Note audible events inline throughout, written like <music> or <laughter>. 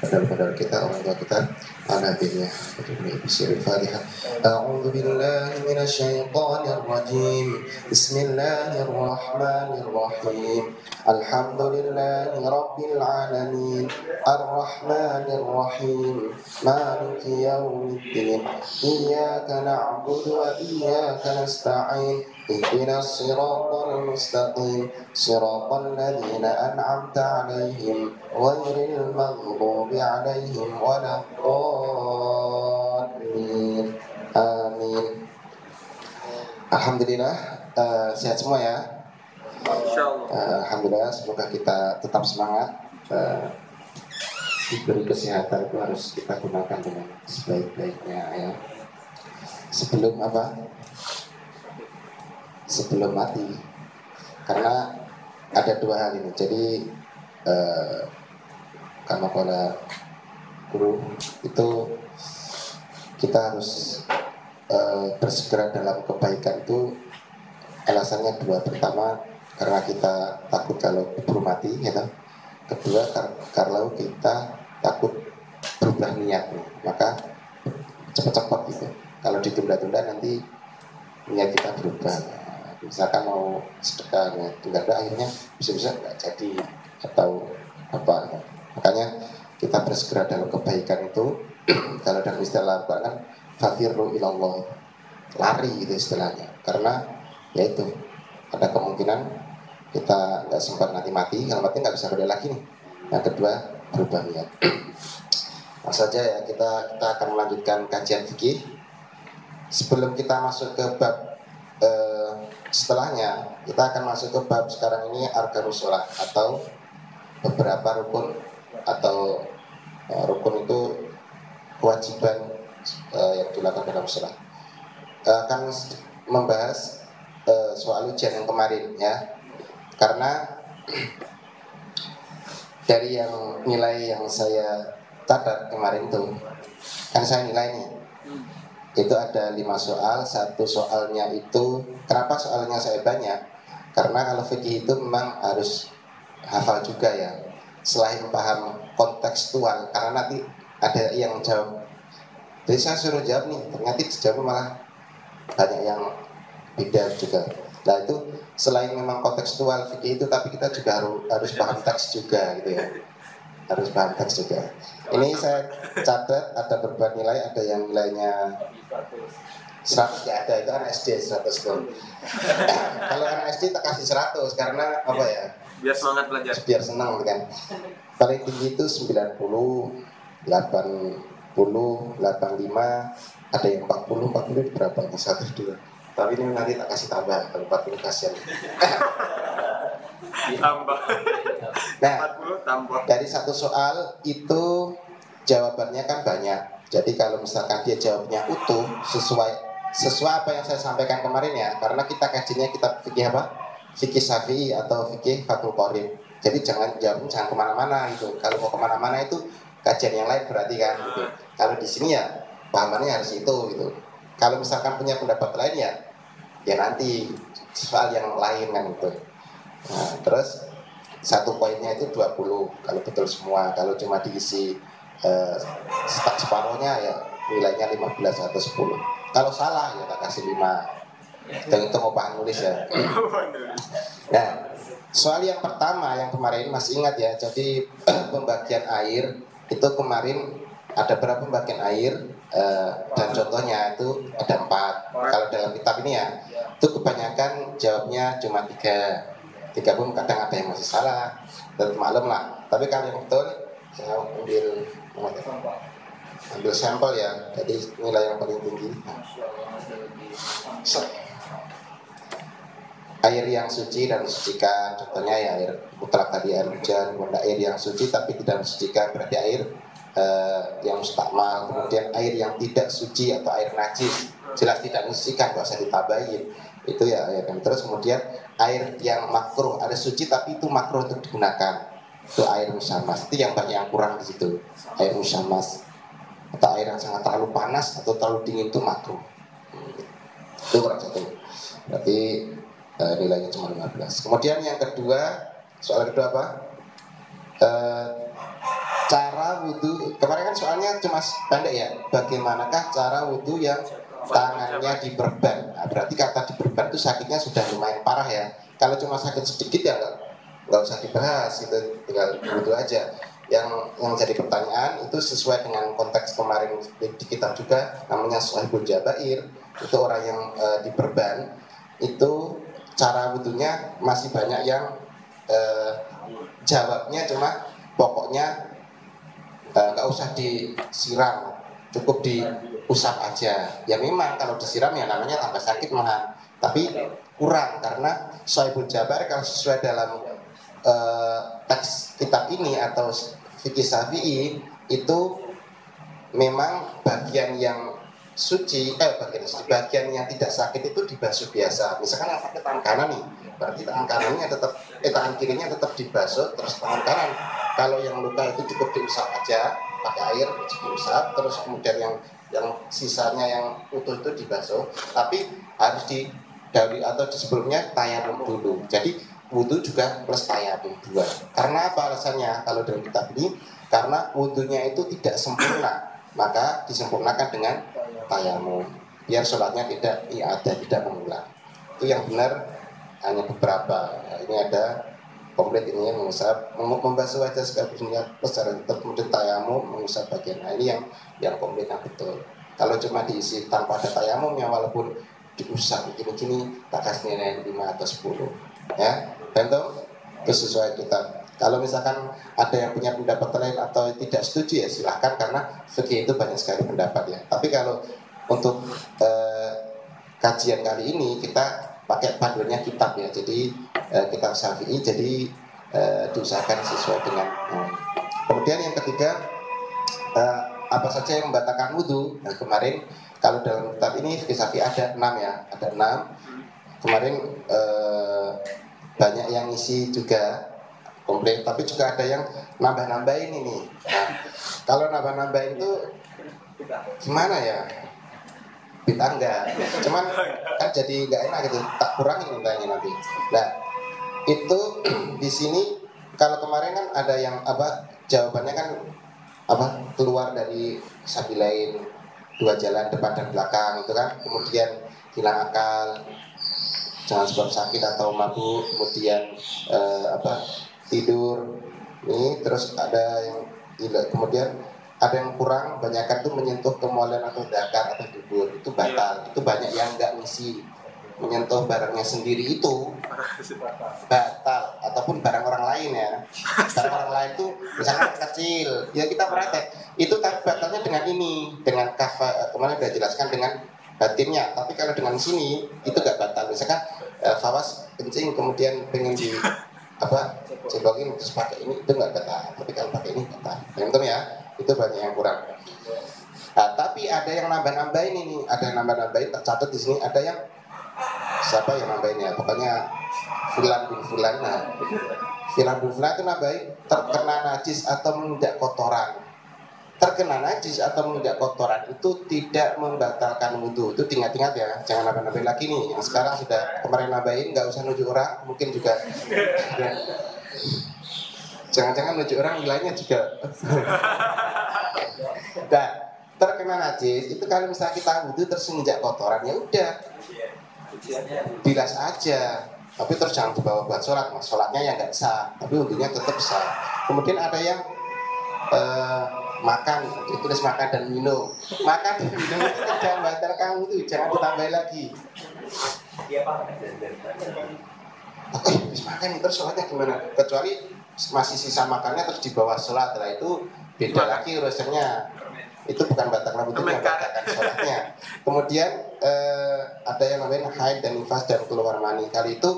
بدل kita Allah kita نبينا بسير الفاتحة. أعوذ بالله من الشيطان الرجيم. بسم الله الرحمن الرحيم. الحمد لله رب العالمين. الرحمن الرحيم. مالك يوم الدين. إياك نعبد وإياك نستعين. اهدنا الصراط المستقيم. صراط الذين أنعمت عليهم غير المغضوب عليهم ولا الضالين آمين Alhamdulillah uh, sehat semua ya. Uh, Alhamdulillah semoga kita tetap semangat. Uh, diberi kesehatan itu harus kita gunakan dengan sebaik-baiknya ya. Sebelum apa? sebelum mati karena ada dua hal ini jadi eh, karena pada guru itu kita harus eh, bersegera dalam kebaikan itu. Alasannya dua pertama karena kita takut kalau keburu mati gitu kedua kalau kita takut berubah niat maka cepat-cepat gitu. Kalau ditunda-tunda nanti niat kita berubah. Misalkan mau sedekah ada akhirnya bisa-bisa nggak jadi atau apa makanya kita bersegera dalam kebaikan itu. <clears throat> Kalau dalam istilah Al-Quran kan ilallah. Lari itu istilahnya. Karena ya itu ada kemungkinan kita nggak sempat nanti mati. Kalau mati nggak bisa balik lagi nih. Yang kedua berubah niat. <clears throat> Mas saja ya kita kita akan melanjutkan kajian fikih. Sebelum kita masuk ke bab eh, setelahnya kita akan masuk ke bab sekarang ini arkanus sholat atau beberapa rukun atau uh, rukun itu kewajiban uh, yang dilakukan dalam sholat. Uh, akan membahas uh, soal ujian yang kemarin ya. Karena <clears throat> dari yang nilai yang saya catat kemarin itu kan saya nilai nih itu ada lima soal. Satu soalnya itu kenapa soalnya saya banyak? Karena kalau fikih itu memang harus hafal juga ya selain paham kontekstual karena nanti ada yang jawab jadi saya suruh jawab nih ternyata jawab malah banyak yang beda juga nah itu selain memang kontekstual fikih itu tapi kita juga harus harus paham teks juga gitu ya harus paham teks juga. Ini saya catat ada berbagai nilai, ada yang nilainya 100 ya ada itu kan SD 100 tuh. Kalau anak SD tak kasih 100 karena apa ya? Biar semangat belajar. Biar senang kan. Paling tinggi itu 90, 80, 85, ada yang 40, 40 berapa? Satu dua. Tapi ini nanti tak kasih tambah, kalau 40 kasihan. <laughs> Tambah. Nah, dari satu soal itu jawabannya kan banyak. Jadi kalau misalkan dia jawabnya utuh sesuai sesuai apa yang saya sampaikan kemarin ya, karena kita kajinya kita fikih apa? Fikih Syafi'i atau fikih Fatul Qorib. Jadi jangan jawabnya jangan ke mana-mana itu. Kalau mau ke mana-mana itu kajian yang lain berarti kan gitu. Kalau di sini ya pahamannya harus itu gitu. Kalau misalkan punya pendapat lain ya ya nanti soal yang lain kan gitu. Nah, terus satu poinnya itu 20 kalau betul semua kalau cuma diisi eh, separuhnya ya nilainya 15 atau 10 kalau salah ya tak kasih 5 mau paham nulis ya. Nah soal yang pertama yang kemarin masih ingat ya jadi pembagian air itu kemarin ada berapa pembagian air eh, dan contohnya itu ada empat. Kalau dalam kitab ini ya itu kebanyakan jawabnya cuma tiga. Tiga pun kadang ada yang masih salah dan maklum lah. Tapi kalau yang betul saya ambil ambil sampel ya jadi nilai yang paling tinggi air yang suci dan mensucikan contohnya ya air mutlak tadi air hujan benda air yang suci tapi tidak mensucikan berarti air uh, yang mustakmal, kemudian air yang tidak suci atau air najis, jelas tidak mensucikan, gak usah ditambahin. Itu ya, ya kan. Terus kemudian air yang makruh, ada suci tapi itu makruh untuk digunakan. Itu air musamas. Itu yang banyak yang kurang di situ. Air musamas atau air yang sangat terlalu panas atau terlalu dingin itu makruh. Itu kurang. Berarti uh, nilainya cuma 15. Kemudian yang kedua, soal kedua apa? Uh, cara wudhu kemarin kan soalnya cuma pendek ya bagaimanakah cara wudhu yang tangannya diperban nah, berarti kata diperban itu sakitnya sudah lumayan parah ya kalau cuma sakit sedikit ya nggak usah dibahas itu tinggal wudhu aja yang yang jadi pertanyaan itu sesuai dengan konteks kemarin di, kitab juga namanya Sohibul Jabair itu orang yang e, diperban itu cara wudhunya masih banyak yang e, jawabnya cuma pokoknya Eh, nggak uh, usah disiram cukup diusap aja. Ya memang kalau disiram ya namanya tambah sakit malah tapi kurang karena Soebul Jabar kalau sesuai dalam uh, teks kitab ini atau fikih Syafi'i itu memang bagian yang suci eh bagian bagian yang tidak sakit itu dibasuh biasa. Misalkan yang sakit tangan kanan nih berarti tangan kanannya tetap eh tangan kirinya tetap dibasuh terus tangan kanan. Kalau yang luka itu cukup diusap aja pakai air diusap terus kemudian yang yang sisanya yang utuh itu dibasuh tapi harus di dari atau di sebelumnya tayamum dulu. Jadi wudhu juga plus tayamum dua. Karena apa alasannya? Kalau dalam kitab ini karena wudhunya itu tidak sempurna maka disempurnakan dengan tayamum biar sholatnya tidak ya ada tidak mengulang. Itu yang benar hanya beberapa. Nah, ini ada komplit ini yang mengusap membasuh wajah sekaligus niat secara kemudian tayamu mengusap bagian. Nah ini yang yang komplit yang betul. Kalau cuma diisi tanpa ada tayamum ya walaupun diusap begini-gini tak kasih nilai 5 atau 10 ya tentu itu sesuai kita. Kalau misalkan ada yang punya pendapat lain atau tidak setuju ya silahkan karena fikih itu banyak sekali pendapat ya. Tapi kalau untuk eh, kajian kali ini kita pakai panduannya kitab ya. Jadi uh, kitab Syafi'i. Jadi uh, diusahakan sesuai dengan uh. kemudian yang ketiga uh, apa saja yang membatalkan wudhu nah kemarin kalau dalam kitab ini fikih Syafi'i ada enam ya. Ada enam. Kemarin uh, banyak yang isi juga. Komplit. Tapi juga ada yang nambah-nambahin ini. Nah kalau nambah-nambahin itu gimana ya bid'ah enggak cuman kan jadi nggak enak gitu. Tak kurangi mintanya nanti. Nah itu <clears throat> di sini kalau kemarin kan ada yang apa jawabannya kan apa keluar dari sapi lain dua jalan depan dan belakang itu kan. Kemudian hilang akal jangan sebab sakit atau mabuk kemudian eh, apa tidur. Ini terus ada yang kemudian ada yang kurang banyakkan tuh menyentuh kemualian atau dakar atau dubur. Itu batal. Itu banyak yang nggak ngisi. Menyentuh barangnya sendiri itu <laughs> batal. Ataupun barang orang lain ya. Barang orang lain itu misalnya kecil. Ya kita praktek. Itu batalnya dengan ini. Dengan kafa kemarin sudah jelaskan dengan batinnya. Tapi kalau dengan sini itu gak batal. Misalkan uh, fawas kencing kemudian pengen di <laughs> apa cebokin terus pakai ini itu nggak batal. Tapi kalau pakai ini batal. Teman ya itu banyak yang kurang. Nah, tapi ada yang nambah-nambahin ini. Ada yang nambah-nambahin tercatat di sini ada yang siapa yang nambahin ya pokoknya fulan bin fulan nah fulan bin fulan itu nambahin terkena najis atau menginjak kotoran. Terkena najis atau menginjak kotoran itu tidak membatalkan wudhu. Itu ingat-ingat ya jangan nambah-nambahin lagi nih. Yang sekarang sudah kemarin nambahin nggak usah nunjuk orang mungkin juga. <laughs> Jangan-jangan nunjuk orang nilainya juga. <laughs> terkena najis itu kalau misalnya kita wudhu terus menginjak kotoran ya udah. Bilas aja. Tapi terus jangan dibawa buat sholat mas. Sholatnya ya nggak sah tapi wudhunya tetap sah. Kemudian ada yang uh, makan tulis makan dan minum. Makan dan minum itu jangan batalkan itu jangan ditambah lagi. Oke, makan terus sholatnya gimana? Kecuali masih sisa makannya terus di bawah sholat setelah itu beda lagi urusannya itu bukan batal rambut itu membatalkan sholatnya kemudian eh, ada yang namanya haid dan nifas dan keluar mani kali itu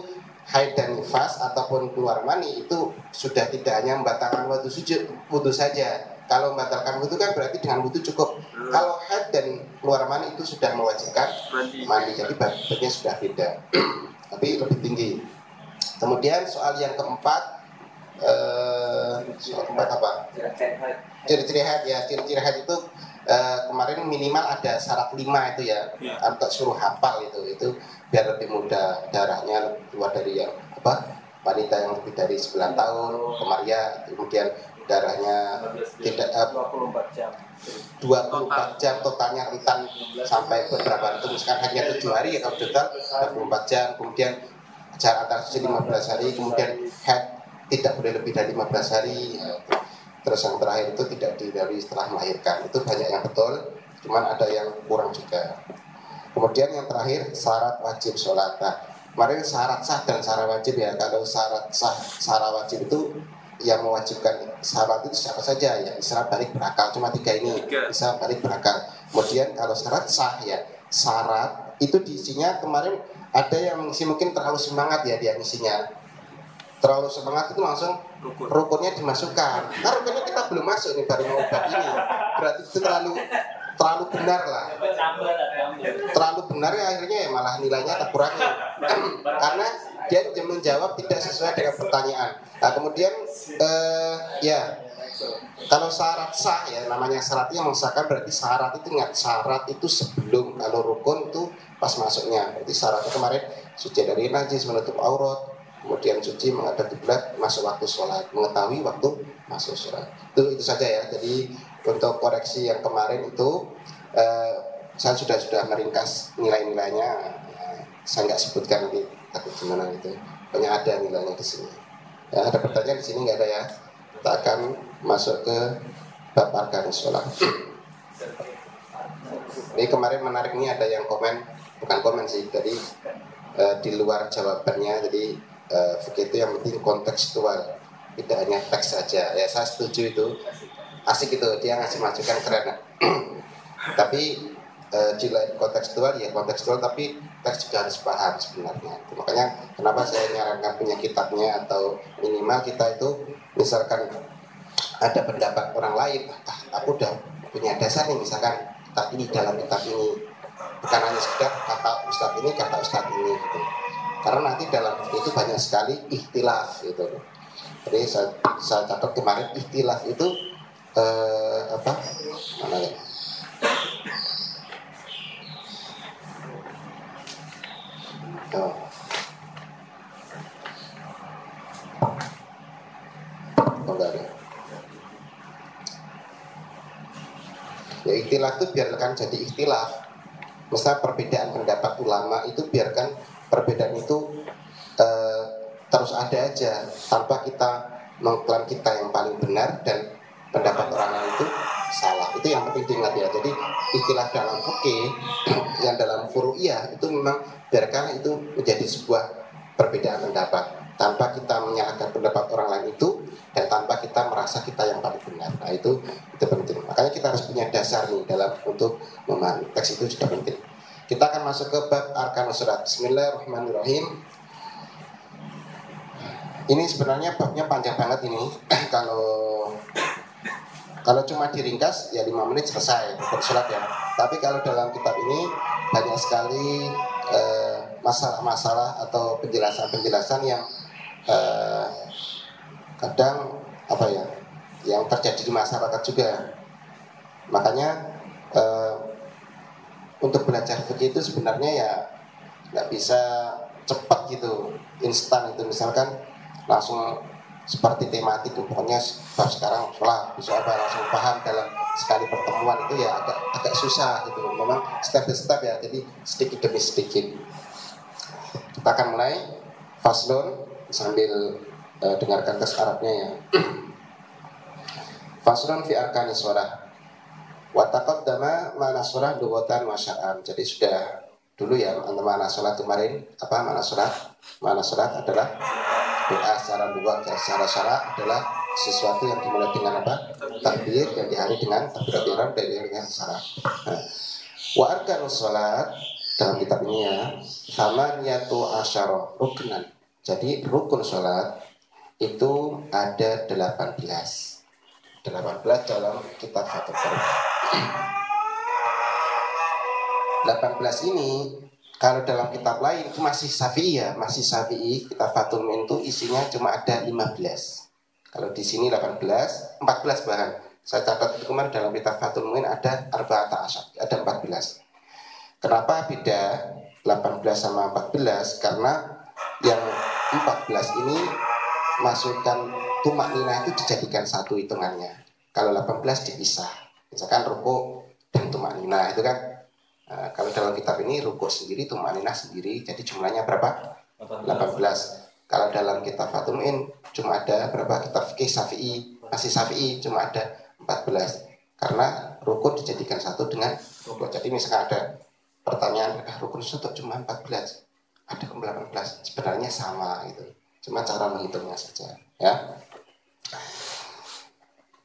haid dan nifas ataupun keluar mani itu sudah tidak hanya membatalkan wudhu sujud wudhu saja. Kalau membatalkan wudhu kan berarti dengan wudhu cukup. Hmm. Kalau haid dan keluar mani itu sudah mewajibkan Mandi. mandi. Jadi babnya sudah beda. <clears throat> Tapi lebih tinggi. Kemudian soal yang keempat eh, soal keempat apa? Ciri-ciri haid ya, ciri-ciri haid itu eh, kemarin minimal ada syarat lima itu ya, Ya. untuk suruh hafal itu, itu biar lebih mudah darahnya keluar dari yang apa wanita yang lebih dari 9 tahun kemaria kemudian darahnya tidak eh, 24 jam 24 jam totalnya rentan sampai beberapa itu misalkan hanya tujuh hari ya kalau total 24 jam kemudian jarak antara suci 15 hari kemudian head tidak boleh lebih dari 15 hari ya. Terus yang terakhir itu tidak dari setelah melahirkan. Itu banyak yang betul cuman ada yang kurang juga. Kemudian yang terakhir syarat wajib sholat. Nah, kemarin syarat sah dan syarat wajib ya. Kalau syarat sah syarat wajib itu yang mewajibkan syarat itu siapa saja? Ya syarat balik berakal. Cuma tiga ini bisa balik berakal. Kemudian kalau syarat sah ya syarat itu diisinya kemarin ada yang mengisi mungkin terlalu semangat ya dia ngisinya terlalu semangat itu langsung Rukun. rukunnya dimasukkan. Nah rukunnya kita belum masuk nih baru mau ini. Berarti itu terlalu terlalu benar lah. Terlalu benar ya akhirnya ya malah nilainya terkurangi <clears throat> karena dia menjawab tidak sesuai dengan pertanyaan. Nah kemudian eh, ya kalau syarat sah ya namanya syarat yang mengesahkan berarti syarat itu ingat syarat itu sebelum kalau rukun itu pas masuknya. Berarti syaratnya kemarin suci dari najis menutup aurat kemudian suci menghadap kiblat masuk waktu sholat mengetahui waktu masuk sholat. Itu itu saja ya. Jadi untuk koreksi yang kemarin itu eh, saya sudah sudah meringkas nilai-nilainya. Eh, saya nggak sebutkan nanti takut gimana gitu. Banyak ada nilainya di sini. Ya ada pertanyaan di sini nggak ada ya? Kita akan masuk ke bab arkan sholat. Ini kemarin menarik nih ada yang komen. Bukan komen sih jadi eh, di luar jawabannya. Jadi fikih itu yang penting kontekstual. Tidak hanya teks saja. Ya saya setuju itu. Asik itu. Dia ngasih masukan keren. <clears throat> Tapi lain kontekstual ya kontekstual tapi teks juga harus paham sebenarnya. Makanya kenapa saya nyarankan punya kitabnya atau minimal kita itu misalkan ada pendapat orang lain ah, aku udah punya dasar nih misalkan kitab ini dalam kitab ini. Bukan hanya sekedar kata ustadz ini kata ustadz ini gitu. Karena nanti dalam itu banyak sekali ikhtilaf gitu jadi saya, saya catat kemarin ikhtilaf itu eh, apa mana ya Oh. Ya ikhtilaf itu biarkan jadi ikhtilaf. Misal perbedaan pendapat ulama itu biarkan perbedaan itu eh, terus ada aja tanpa kita mengklaim kita yang paling benar dan pendapat orang lain itu salah. Itu yang penting diingat ya. Jadi ikhtilaf dalam fikih <clears throat> yang dalam furu'iyah itu memang biarkan itu menjadi sebuah perbedaan pendapat tanpa kita menyalahkan pendapat orang lain itu dan tanpa kita merasa kita yang paling benar. Nah itu itu penting. Makanya kita harus punya dasar nih dalam untuk memahami teks itu juga penting. Kita akan masuk ke bab arkan surat. Bismillahirrahmanirrahim. Ini sebenarnya babnya panjang banget ini. <clears throat> kalau kalau cuma diringkas ya 5 menit selesai bersurat ya. Tapi kalau dalam kitab ini banyak sekali eh, masalah-masalah atau penjelasan-penjelasan yang eh, kadang apa ya yang terjadi di masyarakat juga. Makanya eh, untuk belajar fikih itu sebenarnya ya nggak bisa cepat gitu, instan itu. Misalkan langsung seperti tematik pokoknya bab sekarang sholat bisa apa langsung paham dalam sekali pertemuan itu ya agak agak susah gitu. Memang step by step ya jadi sedikit demi sedikit. Kita akan mulai. Faslon sambil eh, dengarkan tes Arabnya ya. Faslon fi arkani sholat watakot dama mana sholat duwotan masya'an jadi sudah dulu ya mana sholat kemarin apa mana sholat? Mana sholat adalah doa secara dua secara syarat adalah sesuatu yang dimulai dengan apa? Takbir dan diakhiri dengan ihram dan diakhiri dengan syarat. Nah, wa arkanus salat dalam kitab ini ya sama niatu asyara ruknan Jadi rukun sholat itu ada 18 18 dalam kitab Fathul Bari 18 ini kalau dalam kitab lain itu masih Syafi'i ya, masih Syafi'i. Kitab Fathul itu isinya cuma ada 15. Kalau di sini 18, 14 bahkan. Saya catat itu kemarin dalam kitab Fathul Min ada Arba'ata Asyad, ada 14. Kenapa beda 18 sama 14? Karena yang 14 ini masukkan tumak nina itu dijadikan satu hitungannya. Kalau 18 dipisah. Misalkan ruku dan tumak nina itu kan Nah, kalau dalam kitab ini rukuk sendiri, tumaninah sendiri, jadi jumlahnya berapa? 18. Kalau dalam kitab Fatumin cuma ada berapa kitab fikih Syafi'i, masih Syafi'i cuma ada 14. Karena rukun dijadikan satu dengan rukun. Jadi misalkan ada pertanyaan, ah, rukun satu cuma 14, ada 18, sebenarnya sama gitu. Cuma cara menghitungnya saja, ya.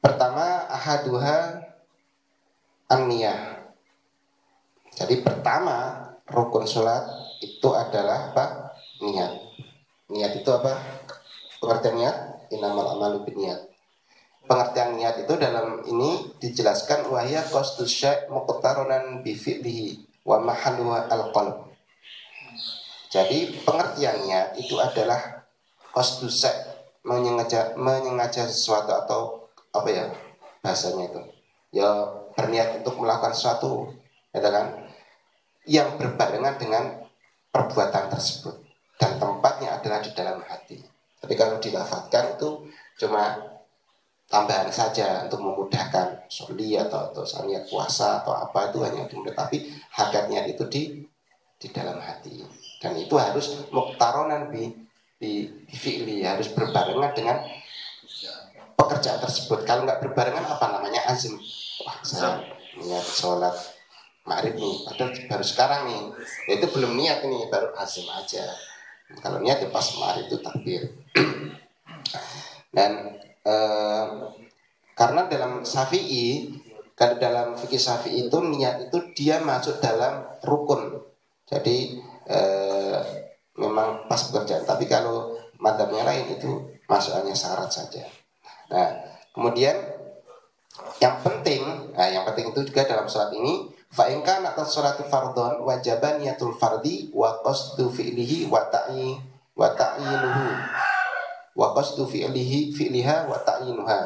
Pertama, ahaduha an-niyah jadi pertama rukun sholat itu adalah apa? Niat. Niat itu apa? Pengertian niat? Inamal amalu niat. Pengertian niat itu dalam ini dijelaskan wahya qasdu syai' muqtaronan bi fi'lihi wa al-qalb. Jadi pengertian niat itu adalah qasdu menyengaja menyengaja sesuatu atau apa ya bahasanya itu. Ya berniat untuk melakukan sesuatu ya kan? Yang berbarengan dengan perbuatan tersebut. Dan tempatnya adalah di dalam hati. Tapi kalau dilafatkan itu cuma tambahan saja untuk memudahkan soli atau atau niat puasa atau apa itu hanya untuk tapi hakatnya itu di di dalam hati. Dan itu harus muktaronan bi di, di fi'li harus berbarengan dengan pekerjaan tersebut kalau nggak berbarengan apa namanya azim wah saya niat sholat Ma'rif nih, padahal baru sekarang nih. Ya, itu belum niat ini, baru azim aja. Kalau niat ya pas Ma'rif itu takbir. <clears throat> Dan eh, karena dalam Syafi'i, kalau dalam fikih Syafi'i itu niat itu dia masuk dalam rukun. Jadi eh, memang pas pekerjaan. Tapi kalau madhabnya lain itu masukannya syarat saja. Nah, kemudian yang penting, nah yang penting itu juga dalam sholat ini Fa in kana sholatu fardhon wajaban niyatul fardi wa qasdu fi'lihi wa ta'i wa ta'inuhu wa qasdu fi'lihi fi'liha wa ta'inuha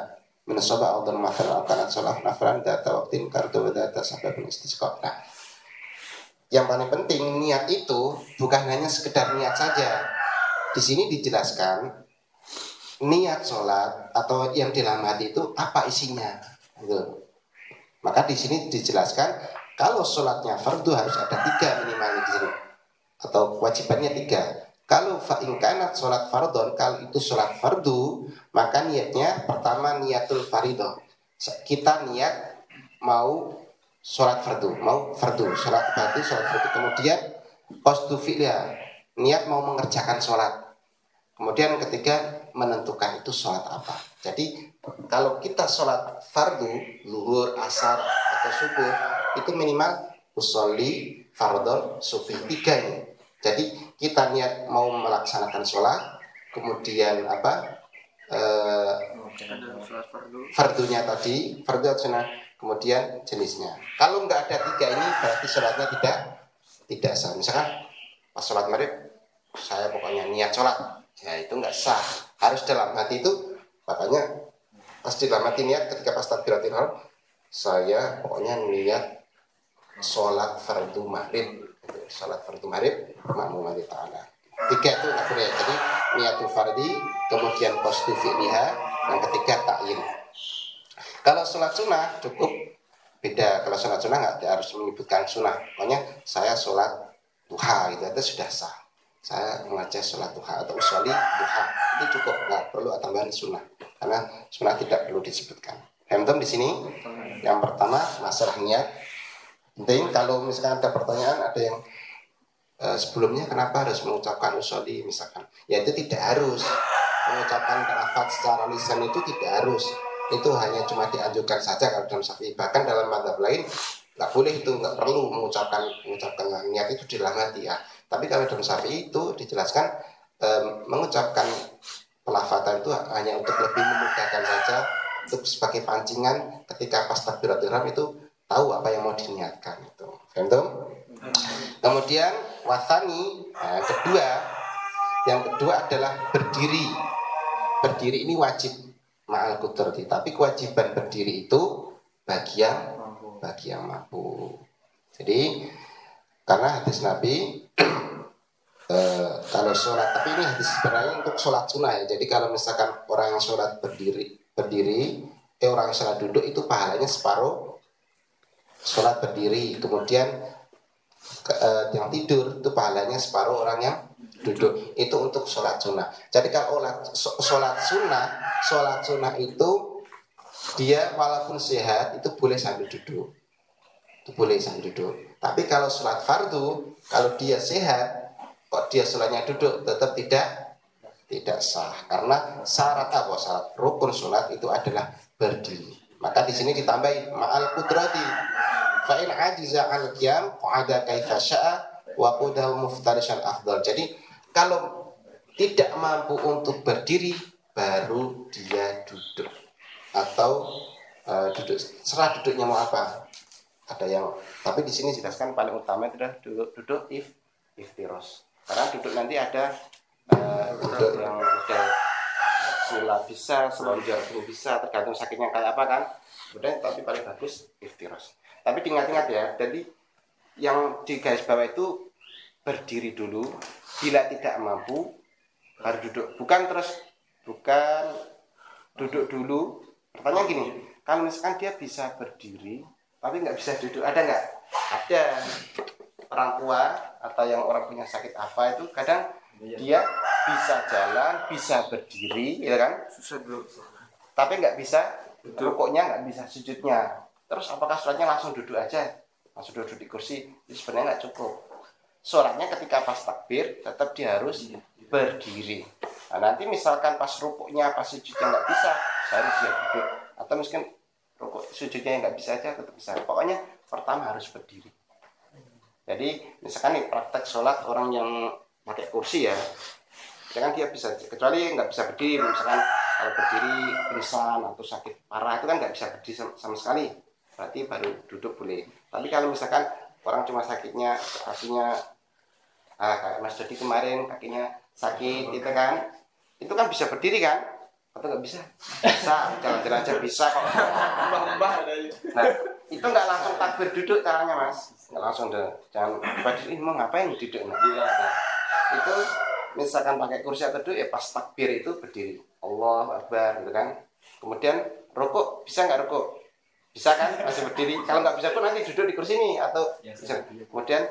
min sab'a awdan mathalan kanat sholat nafran data waktin kartu wa data sababun istisqa. Nah, yang paling penting niat itu bukan hanya sekedar niat saja. Di sini dijelaskan niat sholat atau yang dalam hati itu apa isinya. Gitu. Maka di sini dijelaskan kalau sholatnya fardu harus ada tiga minimal di sini atau kewajibannya tiga. Kalau fa'inkanat sholat fardon, kalau itu sholat fardu, maka niatnya pertama niatul farido. Kita niat mau sholat fardu, mau fardu, sholat fardu, sholat fardu. Kemudian kostu fi'lia, niat mau mengerjakan sholat. Kemudian ketiga menentukan itu sholat apa. Jadi kalau kita sholat fardu, luhur, asar, atau subuh, itu minimal usolli fardol sufi tiga ini jadi kita niat mau melaksanakan sholat kemudian apa eh, fardunya tadi fardu sunnah kemudian jenisnya. Kalau nggak ada tiga ini berarti sholatnya tidak tidak sah. Misalkan pas sholat maghrib saya pokoknya niat sholat. Ya itu nggak sah. Harus dalam hati itu makanya pas dalam hati niat ketika pas takbiratul saya pokoknya niat sholat fardu maghrib. Sholat fardu maghrib makmum ta'ala. Tiga itu nggak boleh. Jadi niatul fardi kemudian kostu fi'liha yang ketiga ta'yin kalau sholat sunnah cukup. Beda. Kalau sholat sunnah nggak harus menyebutkan sunnah. Pokoknya saya sholat duha gitu itu sudah sah. Saya mengajar sholat duha atau usoli duha itu cukup. Nggak perlu tambahan sunnah karena sunnah tidak perlu disebutkan. Hamdom di sini. Yang pertama masalah niat. Penting kalau misalkan ada pertanyaan ada yang uh, sebelumnya kenapa harus mengucapkan usoli misalkan? Ya itu tidak harus. Mengucapkan lafaz secara lisan itu tidak harus itu hanya cuma dianjurkan saja kalau dalam sapi bahkan dalam madhab lain nggak boleh itu nggak perlu mengucapkan mengucapkan niat itu di dalam hati ya tapi kalau dalam sapi itu dijelaskan mengucapkan pelafatan itu hanya untuk lebih memudahkan saja untuk sebagai pancingan ketika pas takbiratul ihram itu tahu apa yang mau diniatkan itu. Tuh? Kemudian wasani nah, kedua yang kedua adalah berdiri. Berdiri ini wajib ma'al kudrati, tapi kewajiban berdiri itu bagi yang bagi yang mampu. Jadi karena hadis Nabi <clears throat> eh, kalau sholat, tapi ini hadis sebenarnya untuk sholat sunnah ya. Jadi kalau misalkan orang yang sholat berdiri berdiri, eh orang yang sholat duduk itu pahalanya separuh sholat berdiri. Kemudian ke- eh, yang tidur itu pahalanya separuh orang yang duduk itu untuk sholat sunnah. Jadi kalau sholat sunnah, sholat sunnah itu dia walaupun sehat itu boleh sambil duduk, itu boleh sambil duduk. Tapi kalau sholat fardu, kalau dia sehat, kok dia sholatnya duduk tetap tidak tidak sah karena syarat apa syarat rukun sholat itu adalah berdiri. Maka di sini ditambahi ma'al kudrati fa in ajiza al qiyam qa'ada kaifa sya'a wa qudahu muftarishan afdal. Jadi kalau tidak mampu untuk berdiri baru dia duduk. Atau eh, duduk serah duduknya mau apa. Ada yang tapi di sini jelaskan paling utama itu adalah duduk duduk if iftiros. Karena duduk nanti ada eh, duduk yang model sila bisa selonjor pun bisa tergantung sakitnya kayak apa kan. Kemudian tapi paling bagus iftiros. Tapi diingat-ingat ya jadi yang di garis bawah itu berdiri dulu bila tidak mampu baru duduk. Bukan terus bukan duduk dulu. Pertanyaan gini kalau misalkan dia bisa berdiri tapi nggak bisa duduk ada nggak? Ada. Orang tua atau yang orang punya sakit apa itu kadang dia bisa jalan bisa berdiri ya kan? Susah dulu. Tapi nggak bisa rukuknya nggak bisa sujudnya. Terus apakah sholatnya langsung duduk aja? Langsung duduk di kursi itu sebenarnya nggak cukup sholatnya ketika pas takbir tetap dia harus berdiri. Nah, nanti misalkan pas rukuknya pas sujudnya nggak bisa baru dia duduk. Atau mungkin rukuk sujudnya nggak bisa aja tetap bisa. Pokoknya pertama harus berdiri. Jadi misalkan nih praktek sholat orang yang pakai kursi ya jangan dia bisa kecuali nggak bisa berdiri. Misalkan kalau berdiri pingsan atau sakit parah itu kan nggak bisa berdiri sama, sama sekali. Berarti baru duduk boleh. Tapi kalau misalkan orang cuma sakitnya kakinya ah, kayak Mas Dodi kemarin kakinya sakit itu kan. Itu kan bisa berdiri kan? Atau nggak bisa? Bisa jalan-jalan aja bisa kok. Nah itu nggak langsung takbir duduk caranya mas. Nggak langsung deh jangan berdiri ini mau ngapain duduk nah, itu misalkan pakai kursi atau duduk ya pas takbir itu berdiri. Allah Akbar gitu kan. Kemudian rukuk bisa nggak rukuk bisa kan? Masih berdiri. Kalau nggak bisa pun nanti duduk di kursi ini. Atau bisa. kemudian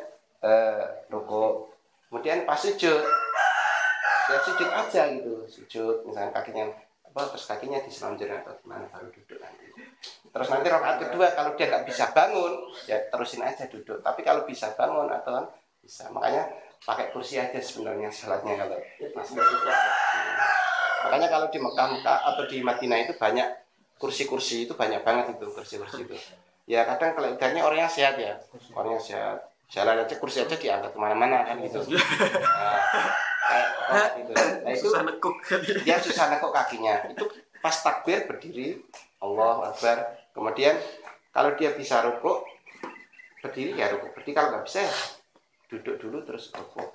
eh, kemudian pas sujud. Ya sujud aja gitu. Sujud misalnya kakinya apa terus kakinya diselonjorin atau gimana baru duduk nanti. Terus nanti rakaat kedua kalau dia nggak bisa bangun ya terusin aja duduk. Tapi kalau bisa bangun atau kan bisa. Makanya pakai kursi aja sebenarnya sholatnya kalau makanya kalau di Mekah Mekah atau di Madinah itu banyak kursi-kursi itu banyak banget itu kursi-kursi itu. Ya kadang kalau ibaratnya orang yang sehat ya. Orang yang sehat. Jalan aja kursi aja diangkat ke mana-mana kan gitu. Nah, kayak kayak gitu nah itu susah nekuk. dia susah nekuk kakinya. Itu pas takbir berdiri Allah Akbar. Kemudian kalau dia bisa rukuk berdiri ya rukuk. Berdiri kalau nggak bisa ya duduk dulu terus rukuk.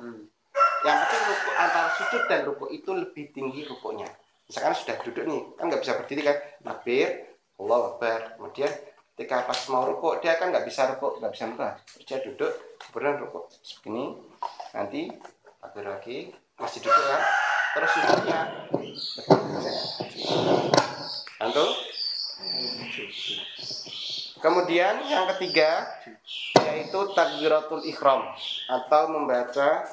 Yang penting rukuk antara sujud dan rukuk itu lebih tinggi rukuknya misalkan sudah duduk nih kan nggak bisa berdiri kan? Takbir Allah Akbar. Kemudian ketika pas mau rukuk dia kan nggak bisa rukuk nggak bisa muka dia duduk kemudian rukuk begini nanti takbir lagi masih duduk kan? Terus sujudnya. Antum? Kemudian yang ketiga yaitu takbiratul ikhram atau membaca